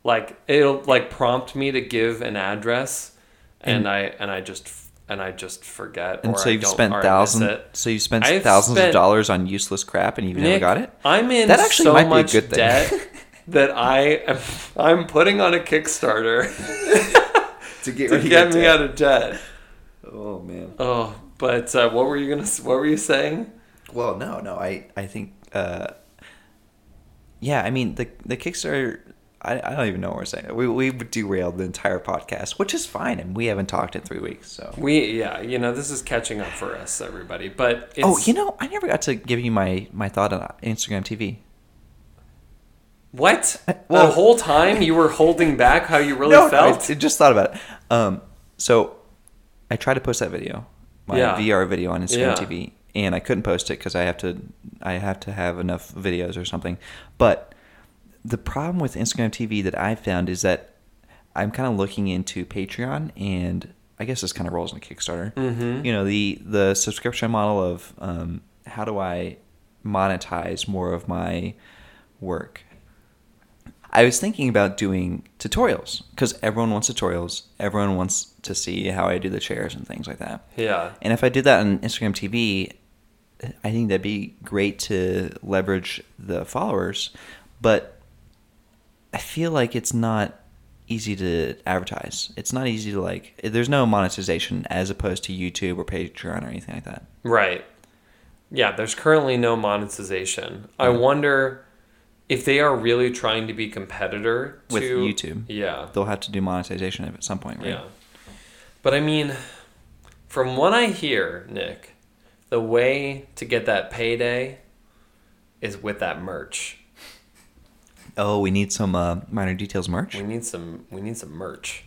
Like it'll like prompt me to give an address, and, I and I just and I just forget. And or so you've spent or I miss thousands. So you spent I've thousands spent- of dollars on useless crap, and you've never got it. I'm in That actually so might be a much good thing. debt [laughs] that I am I'm putting on a Kickstarter [laughs] To get, to get me out of debt. Oh man. Oh, but uh, what were you gonna? What were you saying? Well, no, no. I I think. Uh, yeah, I mean the the Kickstarter. I, I don't even know what we're saying. We we derailed the entire podcast, which is fine, and we haven't talked in three weeks. So. We yeah, you know this is catching up for us, everybody. But it's, oh, you know, I never got to give you my my thought on Instagram TV. What? well- the whole time you were holding back how you really no, felt. I just thought about it. Um, so I tried to post that video, my Yeah. VR video on Instagram Yeah. TV, and I couldn't post it because I have to, I have to have enough videos or something. But the problem with Instagram TV that I found is that I'm kind of looking into Patreon, and I guess this kind of rolls into Kickstarter. Mhm. You know, the the subscription model of um, how do I monetize more of my work I was thinking about doing tutorials because everyone wants tutorials. Everyone wants to see how I do the chairs and things like that. yeah. And if I did that on Instagram TV, I think that'd be great to leverage the followers. But I feel like it's not easy to advertise. It's not easy to like. There's no monetization as opposed to YouTube or Patreon or anything like that. Right. Yeah, there's currently no monetization. I wonder if they are really trying to be competitor to With YouTube. Yeah. They'll have to do monetization at some point, right? Yeah. But I mean, from what I hear, Nick, the way to get that payday is with that merch. Oh, we need some uh, minor details merch. We need some we need some merch.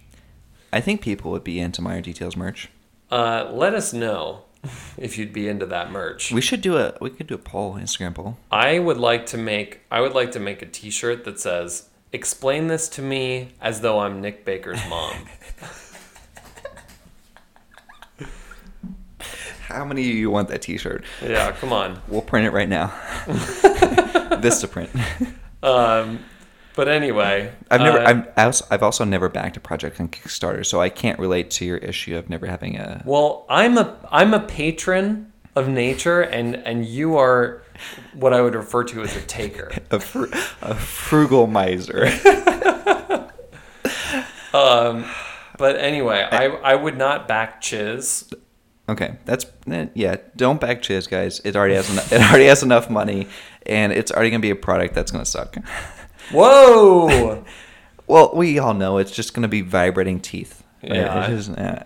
I think people would be into minor details merch. Uh, let us know [laughs] if you'd be into that merch. We should do a we could do a poll, Instagram poll. I would like to make I would like to make a t-shirt that says explain this to me as though I'm Nick Baker's mom. [laughs] How many of you want that T-shirt? yeah, come on. We'll print it right now. [laughs] this to print. Um, but anyway, I've never. uh, I'm, I've also never backed a project on Kickstarter, so I can't relate to your issue of never having a. Well, I'm a I'm a patron of nature, and and you are what I would refer to as a taker. [laughs] A, fr- a frugal miser. [laughs] Um, but anyway, I I would not back Chiz. Okay, that's eh, yeah. Don't back Chiz, guys. It already has enough, it already has enough money, and it's already gonna be a product that's gonna suck. [laughs] Whoa! [laughs] Well, we all know it's just gonna be vibrating teeth. Right? Yeah. It is, eh.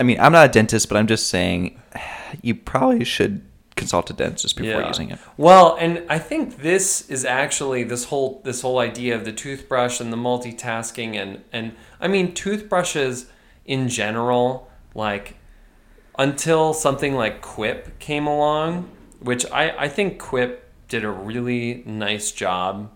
I mean, I'm not a dentist, but I'm just saying, [sighs] you probably should consult a dentist before using it. Well, and I think this is actually this whole this whole idea of the toothbrush and the multitasking and and I mean toothbrushes in general like until something like Quip came along, which I I think Quip did a really nice job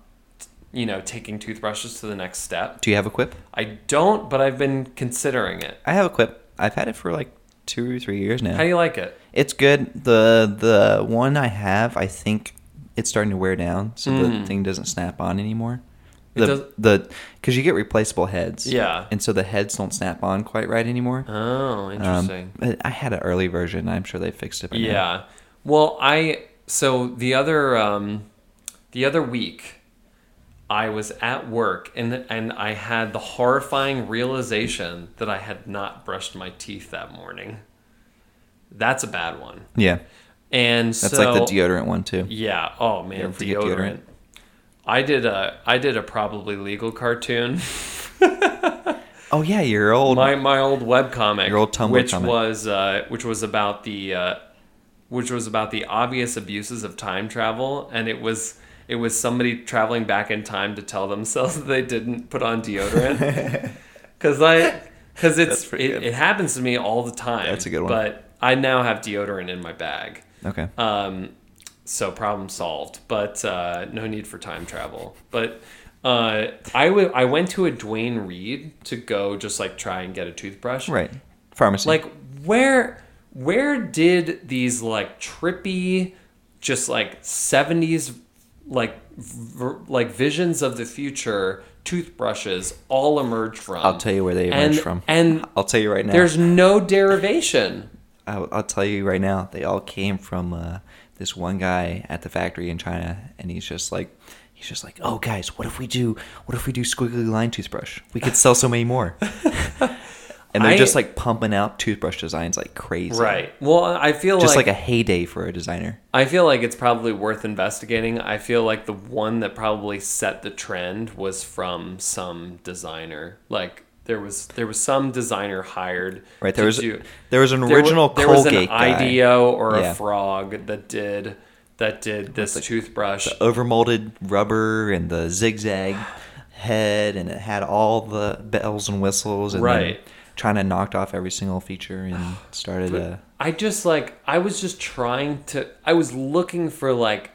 you know taking toothbrushes to the next step. Do you have a quip? I don't, but I've been considering it. I have a quip. I've had it for like two or three years now. How do you like it? It's good. the The one I have, I think it's starting to wear down, so the Mm. thing doesn't snap on anymore. The the because you get replaceable heads. Yeah. and so the heads don't snap on quite right anymore. Oh, Um, interesting. but I had an early version. I'm sure they fixed it. By now. Yeah. Well, I so the other um, the other week, I was at work and and I had the horrifying realization that I had not brushed my teeth that morning. That's a bad one. yeah. And so That's so, like the deodorant one too. Yeah. Oh man, deodorant. deodorant? I did a I did a probably legal cartoon. [laughs] Oh yeah, your old. my my old webcomic, Your old Tumblr which comic. was uh, which was about the uh, which was about the obvious abuses of time travel, and it was it was somebody traveling back in time to tell themselves [laughs] that they didn't put on deodorant [laughs] because I because it's it, it happens to me all the time. That's a good one. But I now have deodorant in my bag. okay. Um, so problem solved, but uh, no need for time travel. But uh, I w- I went to a Duane Reade to go just like try and get a toothbrush. right. Pharmacy. Like where where did these like trippy, just like seventies like v- like visions of the future toothbrushes all emerge from? I'll tell you where they emerge and, from. And [laughs] I'll tell you right now. there's no derivation. I'll, I'll tell you right now. They all came from uh, this one guy at the factory in China, and he's just like, he's just like, oh guys, what if we do, what if we do squiggly line toothbrush? We could sell so many more. [laughs] and they're I- just like pumping out toothbrush designs like crazy. Right. Well, I feel like Just like, like, a heyday for a designer. I feel like it's probably worth investigating. I feel like the one that probably set the trend was from some designer. Like there was there was some designer hired. Right. There was do- there was an there original there was an Colgate guy. IDEO or Yeah. a frog that did that did this toothbrush. overmolded rubber and the zigzag head, and it had all the bells and whistles. And then Right. to knocked off every single feature and [sighs] started But a. I just like I was just trying to I was looking for like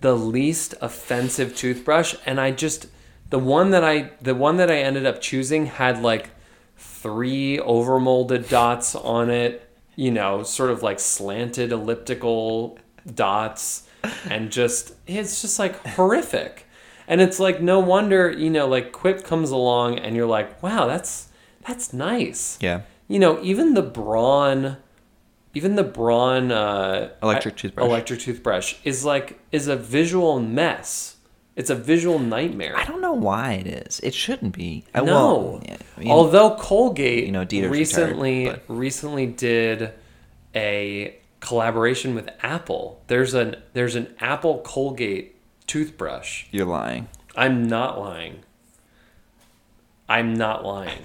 the least offensive toothbrush and I just the one that I the one that I ended up choosing had like three overmolded dots on it, you know, sort of like slanted elliptical dots and just it's just like horrific. And it's like no wonder, you know, like Quip comes along and you're like, "Wow, that's that's nice." Yeah. you know, even the Braun even the Braun uh, Electric toothbrush. electric toothbrush is like is a visual mess. It's a visual nightmare. I don't know why it is. It shouldn't be. I, no, yeah, I mean, although Colgate you know, Dieter's recently retired, recently did a collaboration with Apple. There's an there's an Apple Colgate toothbrush. you're lying. I'm not lying. I'm not lying.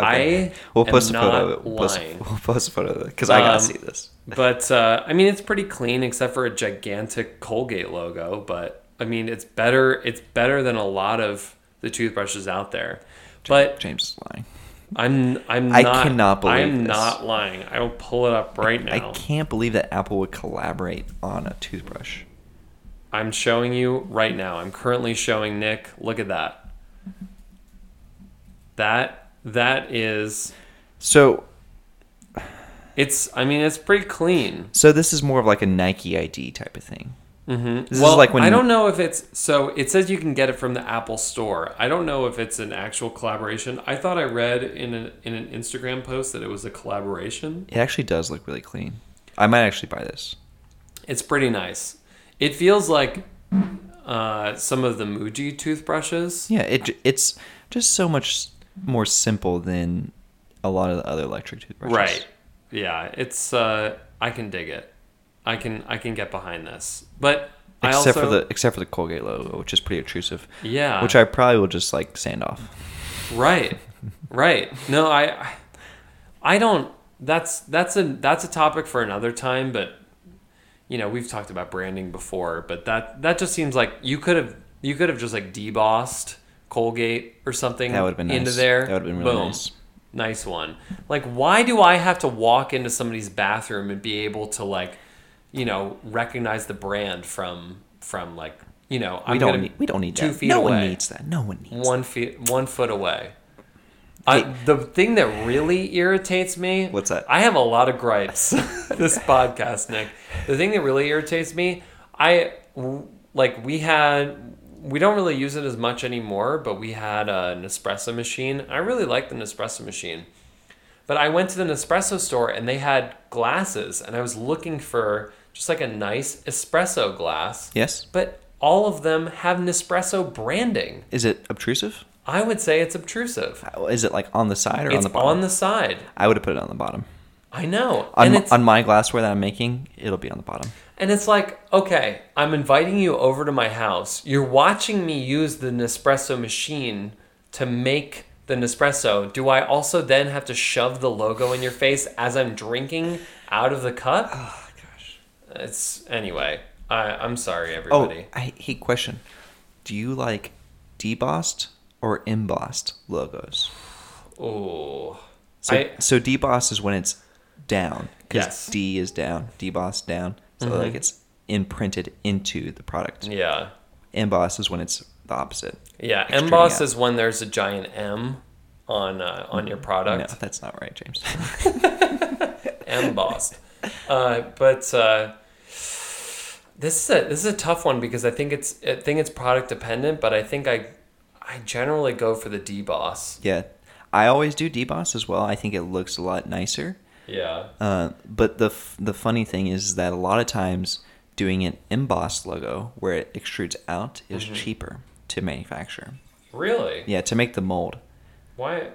Okay. I we'll am post a photo. not of it. We'll post, we'll post a photo of it because I gotta Um, see this. [laughs] But uh, I mean, it's pretty clean except for a gigantic Colgate logo. But I mean, it's better. It's better than a lot of the toothbrushes out there. But James is lying. I'm I'm I not. cannot believe I'm this. not lying. I will pull it up right now. I can't believe that Apple would collaborate on a toothbrush. I'm showing you right now. I'm currently showing Nick. Look at that. That that is. So, It's. I mean, it's pretty clean. so this is more of like a Nike ID type of thing. Mm-hmm. This is well, like when- I don't know if it's so. It says you can get it from the Apple Store. I don't know if it's an actual collaboration. I thought I read in an in an Instagram post that it was a collaboration. It actually does look really clean. I might actually buy this. It's pretty nice. It feels like uh, some of the Muji toothbrushes. Yeah, it it's just so much more simple than a lot of the other electric toothbrushes. Right. Yeah, it's uh I can dig it. I can I can get behind this. But I Except also for the except for the Colgate logo, which is pretty obtrusive. Yeah. Which I probably will just like sand off. Right. Right. No, I- I don't that's that's a that's a topic for another time, but you know, we've talked about branding before, but that that just seems like you could have you could have just like debossed Colgate or something That would've been into nice. there. That would've been really Boom. nice. Nice one. Like why do I have to walk into somebody's bathroom and be able to like, you know, recognize the brand from from like, you know, We I'm don't gonna- need we don't need two that. feet no away one needs that. No one needs one feet one foot away. I, the thing that really irritates me What's that? I have a lot of gripes [laughs] [laughs] this podcast, Nick. The thing that really irritates me, I like we had we don't really use it as much anymore, but we had a Nespresso machine. I really like the Nespresso machine. But I went to the Nespresso store and they had glasses and I was looking for just like a nice espresso glass. Yes? But all of them have Nespresso branding. Is it obtrusive? I would say it's obtrusive. Is it like on the side or It's on the bottom? on the side. I would have put it on the bottom. I know. On, on my glassware that I'm making, it'll be on the bottom. And it's like, okay, I'm inviting you over to my house. You're watching me use the Nespresso machine to make the Nespresso. Do I also then have to shove the logo in your face as I'm drinking out of the cup? Oh gosh. It's anyway. I, I'm sorry, everybody. Oh, everybody. I hate question. Do you like debossed or embossed logos? Oh. So, I so debossed is when it's down. Because Yes. D is down. Debossed down. So like it's imprinted into the product. yeah. Embossed is when it's the opposite. Yeah, emboss is when there's a giant M on uh, on your product. No, that's not right, James. [laughs] embossed. Uh, but uh, this is a this is a tough one because I think it's I think it's product dependent, but I think I I generally go for the deboss. yeah. I always do deboss as well. I think it looks a lot nicer. Yeah. Uh, but the f- the funny thing is that a lot of times doing an embossed logo where it extrudes out is Mm-hmm. cheaper to manufacture. Really? Yeah, to make the mold. Why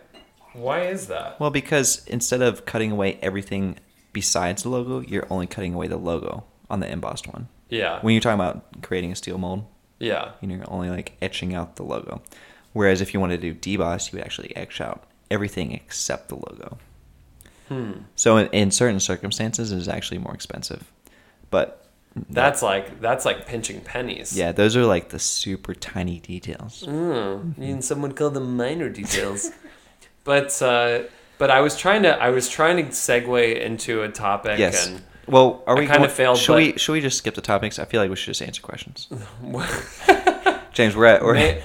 why is that? Well, because instead of cutting away everything besides the logo, you're only cutting away the logo on the embossed one. Yeah. When you're talking about creating a steel mold, yeah. you know, you're only like etching out the logo. Whereas if you wanted to do deboss, you would actually etch out everything except the logo. Hmm. So in, in certain circumstances, it is actually more expensive. But That's like that's like pinching pennies. yeah, those are like the super tiny details. Mm, and someone call them minor details. [laughs] but uh, but I was trying to I was trying to segue into a topic Yes. and Well, are I we kinda going- failed, Should but- we should we just skip the topics? I feel like we should just answer questions. [laughs] James, we're at we're May-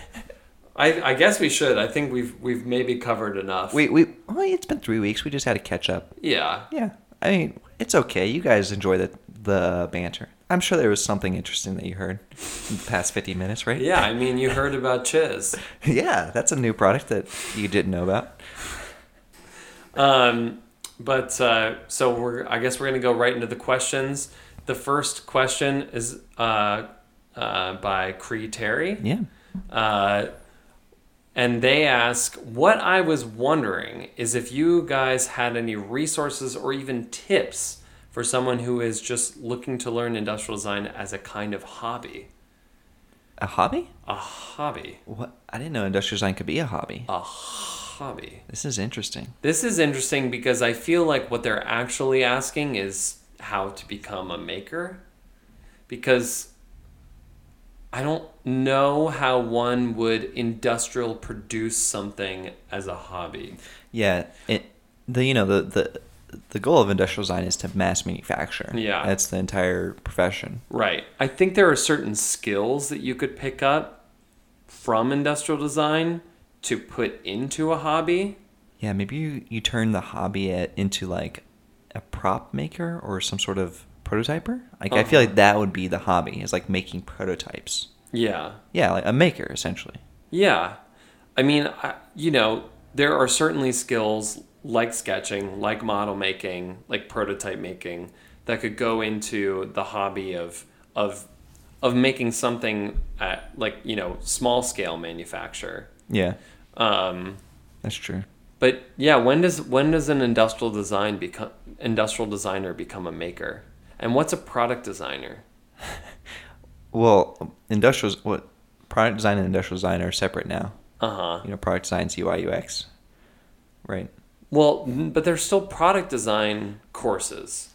I, I guess we should. I think we've we've maybe covered enough. we we well, it's been three weeks. We just had to catch up. yeah. Yeah, I mean it's okay. You guys enjoy the the banter. I'm sure there was something interesting that you heard in the past 50 minutes, right? Yeah, I mean you heard about Chiz. [laughs] yeah, that's a new product that you didn't know about. Um, but uh, so we're I guess we're gonna go right into the questions. The first question is uh, uh, by Cree Terry. Yeah. And they ask, What I was wondering is if you guys had any resources or even tips for someone who is just looking to learn industrial design as a kind of hobby. A hobby? A hobby. What? I didn't know industrial design could be a hobby. A hobby. This is interesting. This is interesting because I feel like what they're actually asking is how to become a maker. Because I don't know how one would industrial produce something as a hobby. Yeah, it the you know the the the goal of industrial design is to mass manufacture. Yeah. That's the entire profession. Right. I think there are certain skills that you could pick up from industrial design to put into a hobby. Yeah, maybe you, you turn the hobby at, into like a prop maker or some sort of prototyper. Like I feel Uh-huh. like that would be the hobby is like making prototypes. Yeah. Yeah, like a maker essentially. Yeah. I mean, I, you know, there are certainly skills like sketching, like model making, like prototype making that could go into the hobby of of of making something at like, you know, small scale manufacture. Yeah. Um, That's true. But yeah, when does when does an industrial design become industrial designer become a maker? And what's a product designer? Well, industrial what product design and industrial design are separate now. Uh huh. You know, product design's UI UX, right? Well, but there's still product design courses.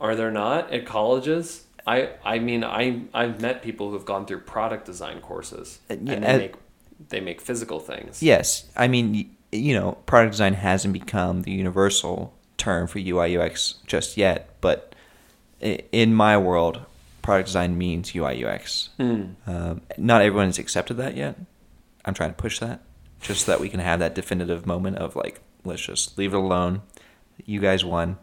Are there not at colleges? I I mean I I've met people who've gone through product design courses Uh, and they uh, make they make physical things. Yes, I mean, you know, product design hasn't become the universal term for UI UX just yet, but in my world, product design means UI UX. Hmm. Um, not everyone has accepted that yet. I'm trying to push that, just so that we can have that definitive moment of like, let's just leave it alone. You guys won.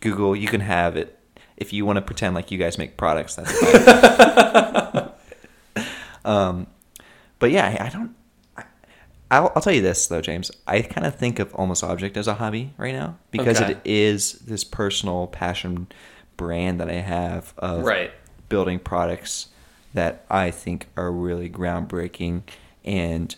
Google, you can have it. If you want to pretend like you guys make products, that's fine. [laughs] um, but yeah, I, I don't. I, I'll, I'll tell you this though, James. I kind of think of Almost Object as a hobby right now because Okay. it is this personal passion brand that I have of Right. building products that I think are really groundbreaking. And,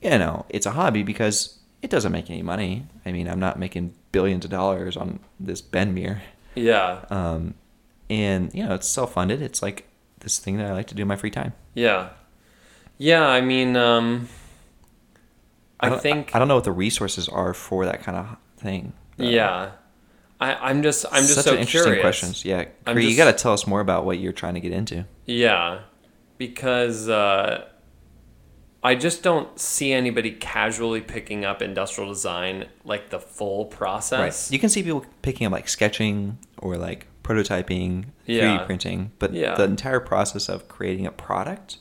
you know, it's a hobby because it doesn't make any money. I mean, I'm not making billions of dollars on this Ben mirror. Yeah. Um, and, you know, it's self funded. It's like this thing that I like to do in my free time. Yeah. Yeah, I mean um I, don't- think I don't know what the resources are for that kind of thing. yeah. I, I'm just I'm just Such so interesting curious. questions. Yeah, I'm Kree, you got to tell us more about what you're trying to get into. Yeah, because uh, I just don't see anybody casually picking up industrial design like the full process. Right. You can see people picking up like sketching or like prototyping, Yeah. 3D printing, but Yeah. the entire process of creating a product,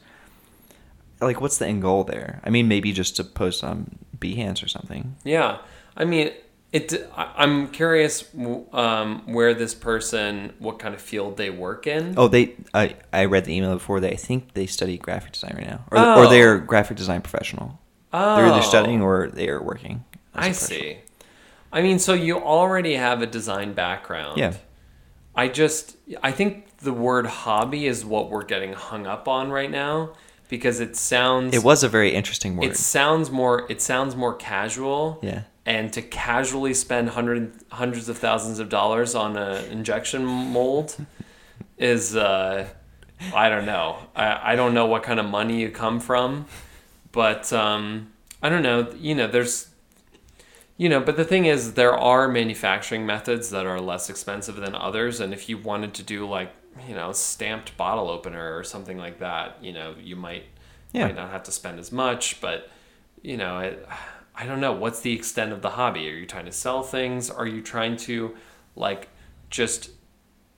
like what's the end goal there? I mean, maybe just to post on Behance or something. Yeah, I mean, it. I'm curious um, where this person, what kind of field they work in. Oh, they I I read the email before. They I think they study graphic design right now, or Oh. or they're graphic design professional. oh. They're either Oh. studying or they are working. I see. I mean, so you already have a design background. Yeah. I just, I think the word hobby is what we're getting hung up on right now because it sounds. It was a very interesting word. It sounds more. It sounds more casual. Yeah. And to casually spend hundred, hundreds of thousands of dollars on an injection mold is, uh, I don't know. I, I don't know what kind of money you come from, but um, I don't know. You know, there's, you know, but the thing is, there are manufacturing methods that are less expensive than others, and if you wanted to do like, you know, stamped bottle opener or something like that, you know, you might Yeah. might not have to spend as much, but you know, it, I don't know. What's the extent of the hobby? Are you trying to sell things? Are you trying to, like, just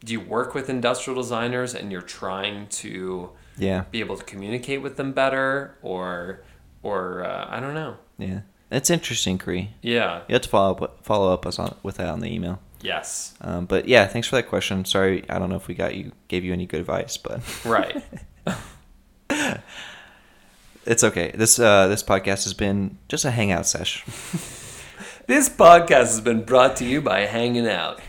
do you work with industrial designers and you're trying to yeah, be able to communicate with them better, or, or uh, I don't know. yeah. That's interesting, Kree. Yeah. You have to follow up follow up us on with that on the email. Yes. Um, but yeah, thanks for that question. Sorry, I don't know if we got you gave you any good advice, but Right. [laughs] [laughs] it's okay. This uh, this podcast has been just a hangout sesh. [laughs] this podcast has been brought to you by Hanging Out.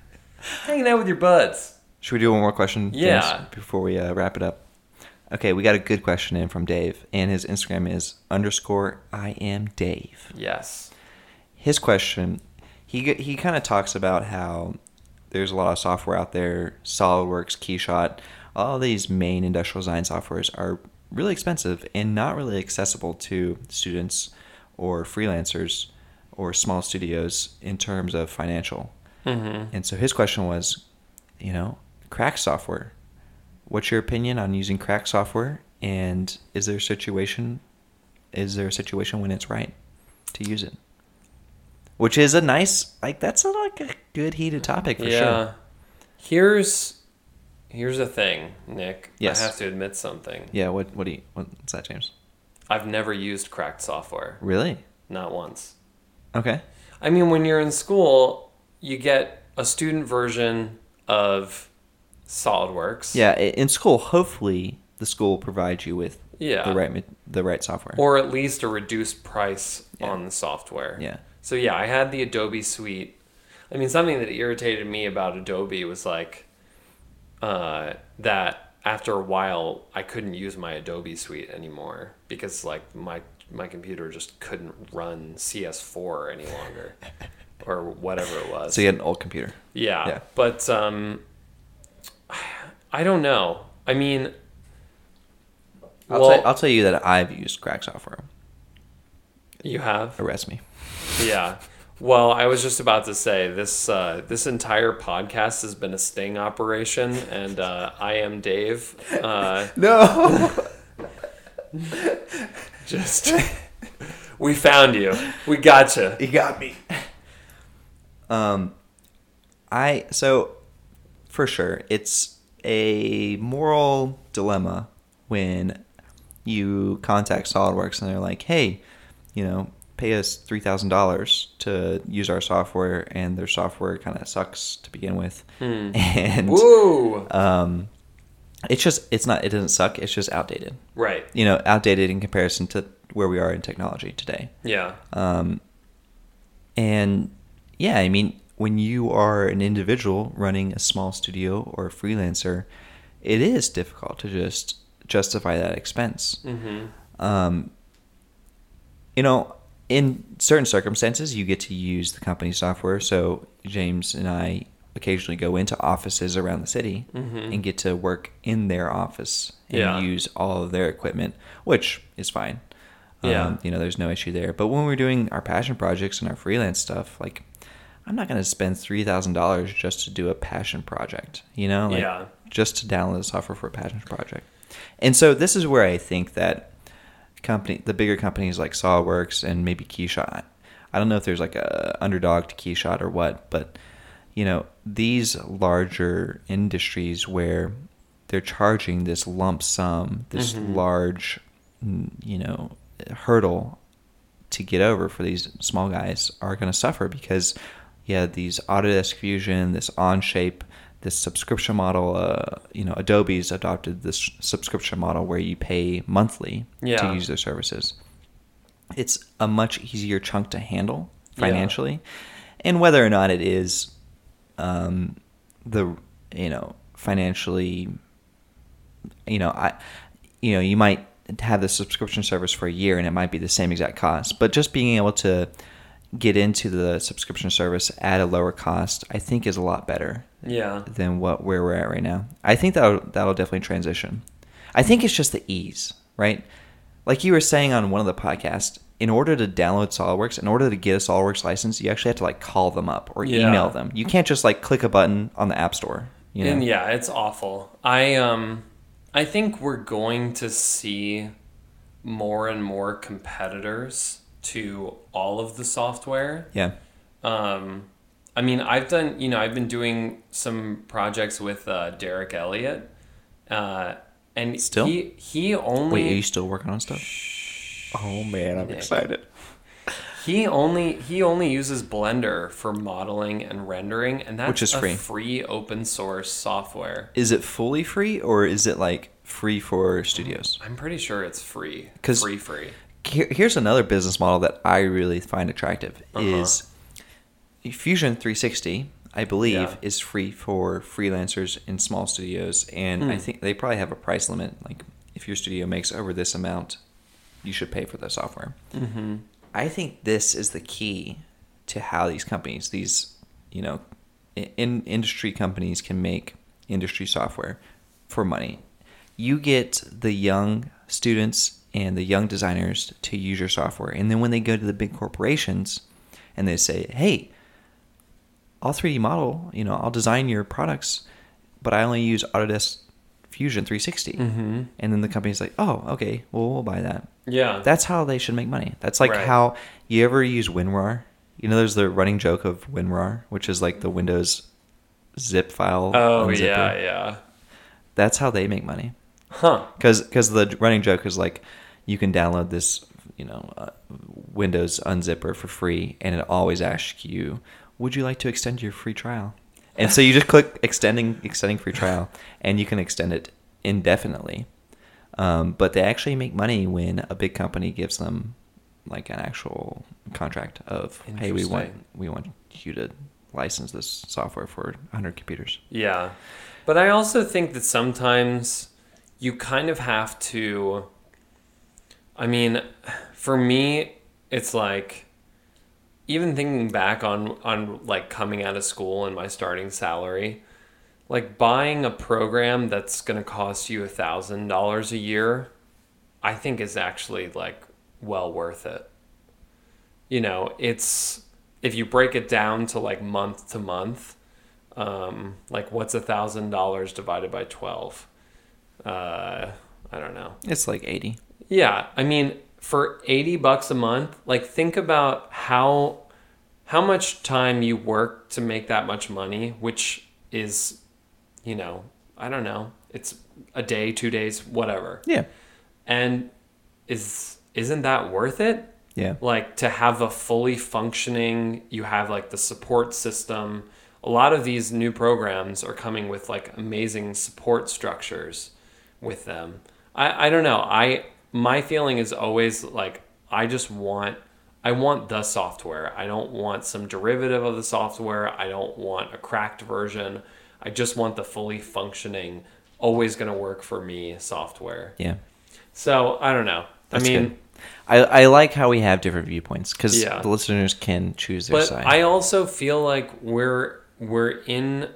[laughs] Hanging out with your buds. Should we do one more question? James, Yeah. before we uh, wrap it up. Okay, we got a good question in from Dave, and his Instagram is underscore I am Dave. Yes. his question he he kind of talks about how there's a lot of software out there solidworks keyshot all these main industrial design softwares are really expensive and not really accessible to students or freelancers or small studios in terms of financial. Mm-hmm. and so his question was you know crack software. What's your opinion on using crack software? And is there a situation is there a situation when it's right to use it? Which is a nice like that's a, like a good heated topic for yeah. sure Here's here's the thing, Nick. Yes. I have to admit something. yeah what what do you what's that james I've never used cracked software. really Not once. okay I mean, when you're in school, you get a student version of SolidWorks. yeah in school hopefully the school provides you with Yeah. the right the right software Or at least a reduced price Yeah. on the software. yeah So yeah, I had the Adobe Suite. I mean, something that irritated me about Adobe was like uh, that after a while I couldn't use my Adobe Suite anymore because like my my computer just couldn't run CS4 any longer, [laughs] or whatever it was. So you had an old computer. Yeah, Yeah. but um, I don't know. I mean, I'll, well, tell, I'll tell you that I've used crack software. you have. Arrest me. Yeah. [laughs] Well, I was just about to say this. Uh, this entire podcast has been a sting operation, and uh, I am Dave. Uh, No. [laughs] just we found you. We gotcha. you got me. Um, I so for sure it's a moral dilemma when you contact SolidWorks and they're like, "Hey, you know, pay us three thousand dollars to use our software," and their software kind of sucks to begin with, [laughs] and Woo! um, it's just it's not it doesn't suck. It's just outdated. Right. You know, outdated in comparison to where we are in technology today. Yeah. Um, and yeah, I mean, when you are an individual running a small studio or a freelancer, it is difficult to just justify that expense. Mm-hmm. Um, you know, in certain circumstances, you get to use the company software. So James and I occasionally go into offices around the city Mhm. and get to work in their office and Yeah. use all of their equipment, which is fine. Yeah. Um, you know, there's no issue there. But when we're doing our passion projects and our freelance stuff, like, I'm not going to spend three thousand dollars just to do a passion project. You know, like, Yeah. just to download the software for a passion project. And so this is where I think that company, the bigger companies like SolidWorks and maybe Keyshot. I don't know if there's like a underdog to Keyshot or what, but you know these larger industries where they're charging this lump sum, this Mhm. large, you know, hurdle to get over for these small guys are going to suffer because yeah, these Autodesk Fusion, this Onshape, this subscription model, uh, you know, Adobe's adopted this subscription model where you pay monthly Yeah. to use their services. It's a much easier chunk to handle Yeah. financially, and whether or not it is um, the you know financially, you know, I, you know, you might have the subscription service for a year and it might be the same exact cost, but just being able to get into the subscription service at a lower cost, I think is a lot better Yeah. than what where we're at right now. I think that'll that'll definitely transition. I think it's just the ease, right? Like you were saying on one of the podcasts, in order to download SolidWorks, in order to get a SolidWorks license, you actually have to like call them up or Yeah. email them. You can't just like click a button on the App Store. You know? And yeah, it's awful. I um I think we're going to see more and more competitors to all of the software. yeah. Um I mean, I've done, you know, I've been doing some projects with uh, Derek Elliott. Uh and Still? he he only Wait, are you still working on stuff? Oh man, I'm Nick. excited. He only he only uses Blender for modeling and rendering, and that's Which is a free. free open source software. Is it fully free or is it like free for studios? I'm pretty sure it's free. 'Cause- free, free. Here's another business model that I really find attractive Uh-huh. is Fusion 360. I believe Yeah. is free for freelancers in small studios, and I Hmm. think they probably have a price limit. Like if your studio makes over this amount, you should pay for the software. Mm-hmm. I think this is the key to how these companies, these you know, in industry companies can make industry software for money. You get the young students and the young designers to use your software, and then when they go to the big corporations and they say, "Hey, I'll 3D model, you know, I'll design your products, but I only use Autodesk Fusion 360," Mm-hmm. and then the company's like, "Oh, okay, well we'll buy that." Yeah. That's how they should make money. That's like Right. how you ever use WinRAR. You know, there's the running joke of WinRAR, which is like the Windows zip file. oh unzipper. yeah, yeah. That's how they make money. Huh. Because the running joke is like, you can download this, you know, uh, Windows unzipper for free, and it always asks you, "Would you like to extend your free trial?" And so you just click extending extending free trial, and you can extend it indefinitely. Um, but they actually make money when a big company gives them like an actual contract of, "Hey, we want we want you to license this software for 100 computers." Yeah. But I also think that sometimes you kind of have to I mean, for me, it's like even thinking back on on like coming out of school and my starting salary, like buying a program that's going to cost you a thousand dollars a year, I think is actually like well worth it. You know, it's if you break it down to like month to month, um, like what's a thousand dollars divided by twelve? Uh, I don't know. It's like 80. Yeah, I mean, for 80 bucks a month, like think about how how much time you work to make that much money, which is you know, I don't know. It's a day, 2 days, whatever. Yeah. And is isn't that worth it? Yeah. like to have a fully functioning you have like the support system a lot of these new programs are coming with like amazing support structures with them i i don't know i my feeling is always like i just want i want the software i don't want some derivative of the software i don't want a cracked version i just want the fully functioning always going to work for me software Yeah. so i don't know That's i mean good. I, I like how we have different viewpoints because Yeah. the listeners can choose their but side. I also feel like we're we're in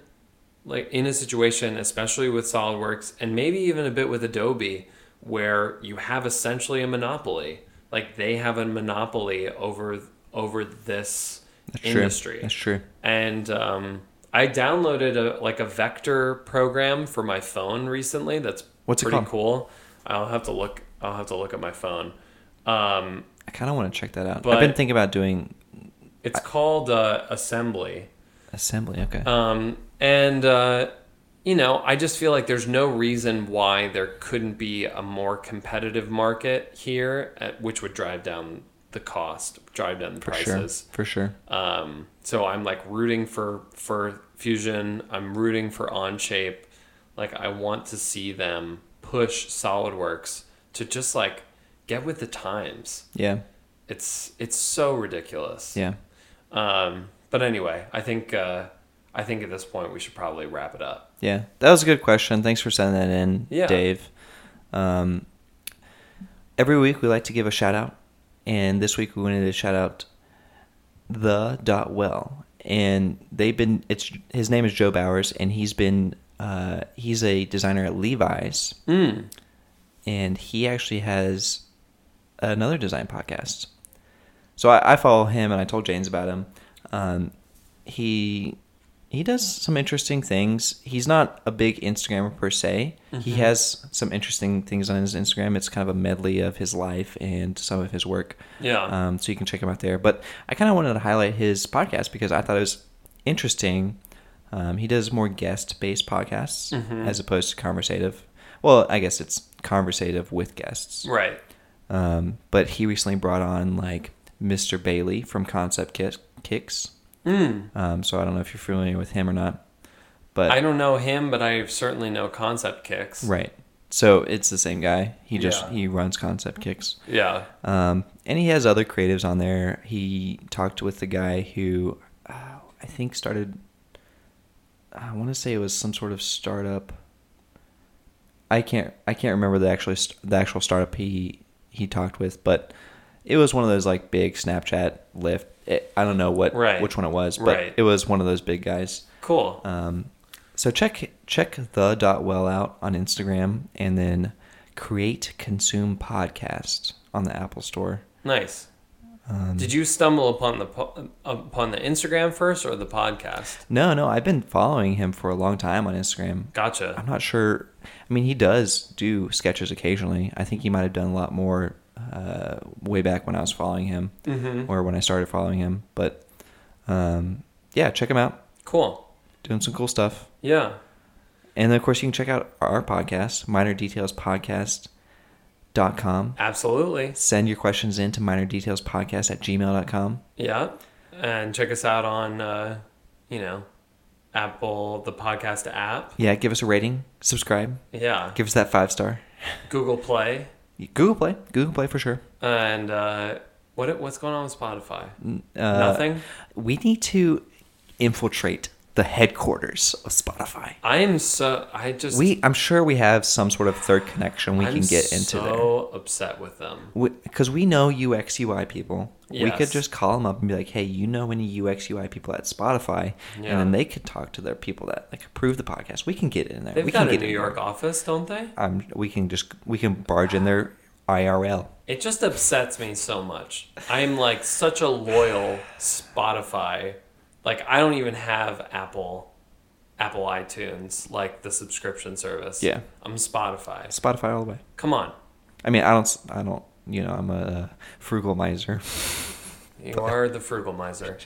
like in a situation, especially with SolidWorks and maybe even a bit with Adobe, where you have essentially a monopoly. Like they have a monopoly over over this That's true. industry. That's true. And um, I downloaded a like a vector program for my phone recently. That's What's pretty cool. I'll have to look. I'll have to look at my phone. Um, I kind of want to check that out. I've been thinking about doing it's called uh, Assembly. assembly. Okay. Um, and uh, you know, I just feel like there's no reason why there couldn't be a more competitive market here, at, which would drive down the cost, drive down the for prices. sure. For sure. Um, so I'm like rooting for for Fusion. I'm rooting for Onshape. Like I want to see them push SolidWorks to just like get with the times. Yeah. It's it's so ridiculous. Yeah. Um, but anyway, I think uh, I think at this point we should probably wrap it up. Yeah. That was a good question. Thanks for sending that in, Yeah. Dave. Um, every week we like to give a shout out, and this week we wanted to shout out the dot well, and they've been. It's his name is Joe Bowers, and he's been. Uh, he's a designer at Levi's, Mm. and he actually has another design podcast. So I, I follow him, and I told James about him. Um, he he does some interesting things. He's not a big Instagrammer per se. He Mhm. has some interesting things on his Instagram. It's kind of a medley of his life and some of his work. Yeah. Um, so you can check him out there. But I kind of wanted to highlight his podcast because I thought it was interesting. Um, he does more guest based podcasts Mhm. as opposed to conversative. Well, I guess it's conversative with guests. right. Um, but he recently brought on like Mr. Bailey from Concept Kicks. Mm. Um, so I don't know if you're familiar with him or not. But I don't know him, but I certainly know Concept Kicks. right. So it's the same guy. He just Yeah. he runs Concept Kicks. Yeah. Um, and he has other creatives on there. He talked with the guy who uh, I think started. I want to say it was some sort of startup. I can't. I can't remember the actually st- the actual startup he he talked with, but it was one of those like big Snapchat Lyft. It, I don't know what Right. which one it was, but Right. it was one of those big guys. Cool. Um, so check check the dot well out on Instagram, and then create consume podcast on the Apple Store. nice. Um, Did you stumble upon the po- upon the Instagram first or the podcast? No, no, I've been following him for a long time on Instagram. Gotcha. I'm not sure. I mean, he does do sketches occasionally. I think he might have done a lot more uh, way back when I was following him Mm-hmm. or when I started following him. But um, yeah, check him out. Cool. Doing some cool stuff. Yeah. And then, of course, you can check out our podcast, Minor Details Podcast.com. Absolutely. Send your questions in to minor details podcast at gmail.com. Yeah. And check us out on, uh, you know, Apple, the podcast app. Yeah, give us a rating, subscribe, Yeah. give us that five star. Google Play. Google Play, Google Play for sure. And uh, what what's going on with Spotify? Uh, Nothing. We need to infiltrate the headquarters of Spotify. I am so. I just. We, I'm sure we have some sort of third connection we I'm can get into there. so upset with them. because we, know UX UI people. Yes. We could just call them up and be like, "Hey, you know any UX UI people at Spotify?" And Yeah. then they could talk to their people that like approve the podcast. We can get in there. They've we got can a get New York there. office, don't they? Um, we can just we can barge in there IRL. It just upsets me so much. I'm like such a loyal Spotify. Like I don't even have Apple Apple iTunes like the subscription service. Yeah. I'm Spotify. Spotify all the way. Come on. I mean, I don't. I don't. You know, I'm a frugal miser. You are the frugal miser.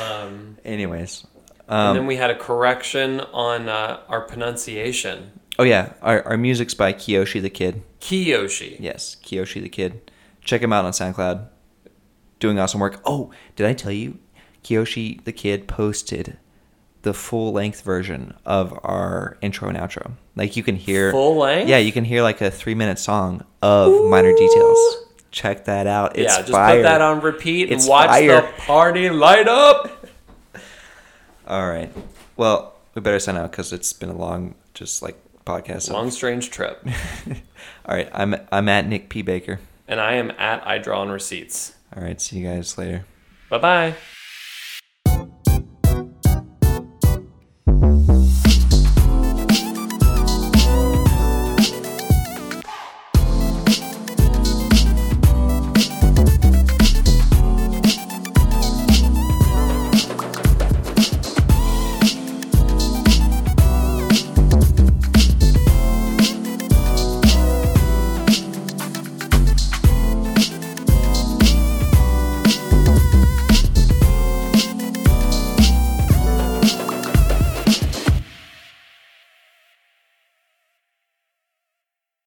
Um, Anyways, and then um, we had a correction on uh, our pronunciation. oh yeah, our our music's by Kiyoshi the Kid. Kiyoshi. Yes, Kiyoshi the Kid. Check him out on SoundCloud. Doing awesome work. Oh, did I tell you? Kiyoshi the Kid posted the full length version of our intro and outro. Like you can hear Full length? Yeah, you can hear like a three minute song of minor details. Check that out. It's yeah, just fire. put that on repeat It's and watch fire. the party light up. [laughs] All right. Well, we better sign out because it's been a long, just like podcast. Long strange trip. [laughs] All right. I'm I'm at Nick P Baker. And I am at I draw on receipts. All right. See you guys later. Bye bye.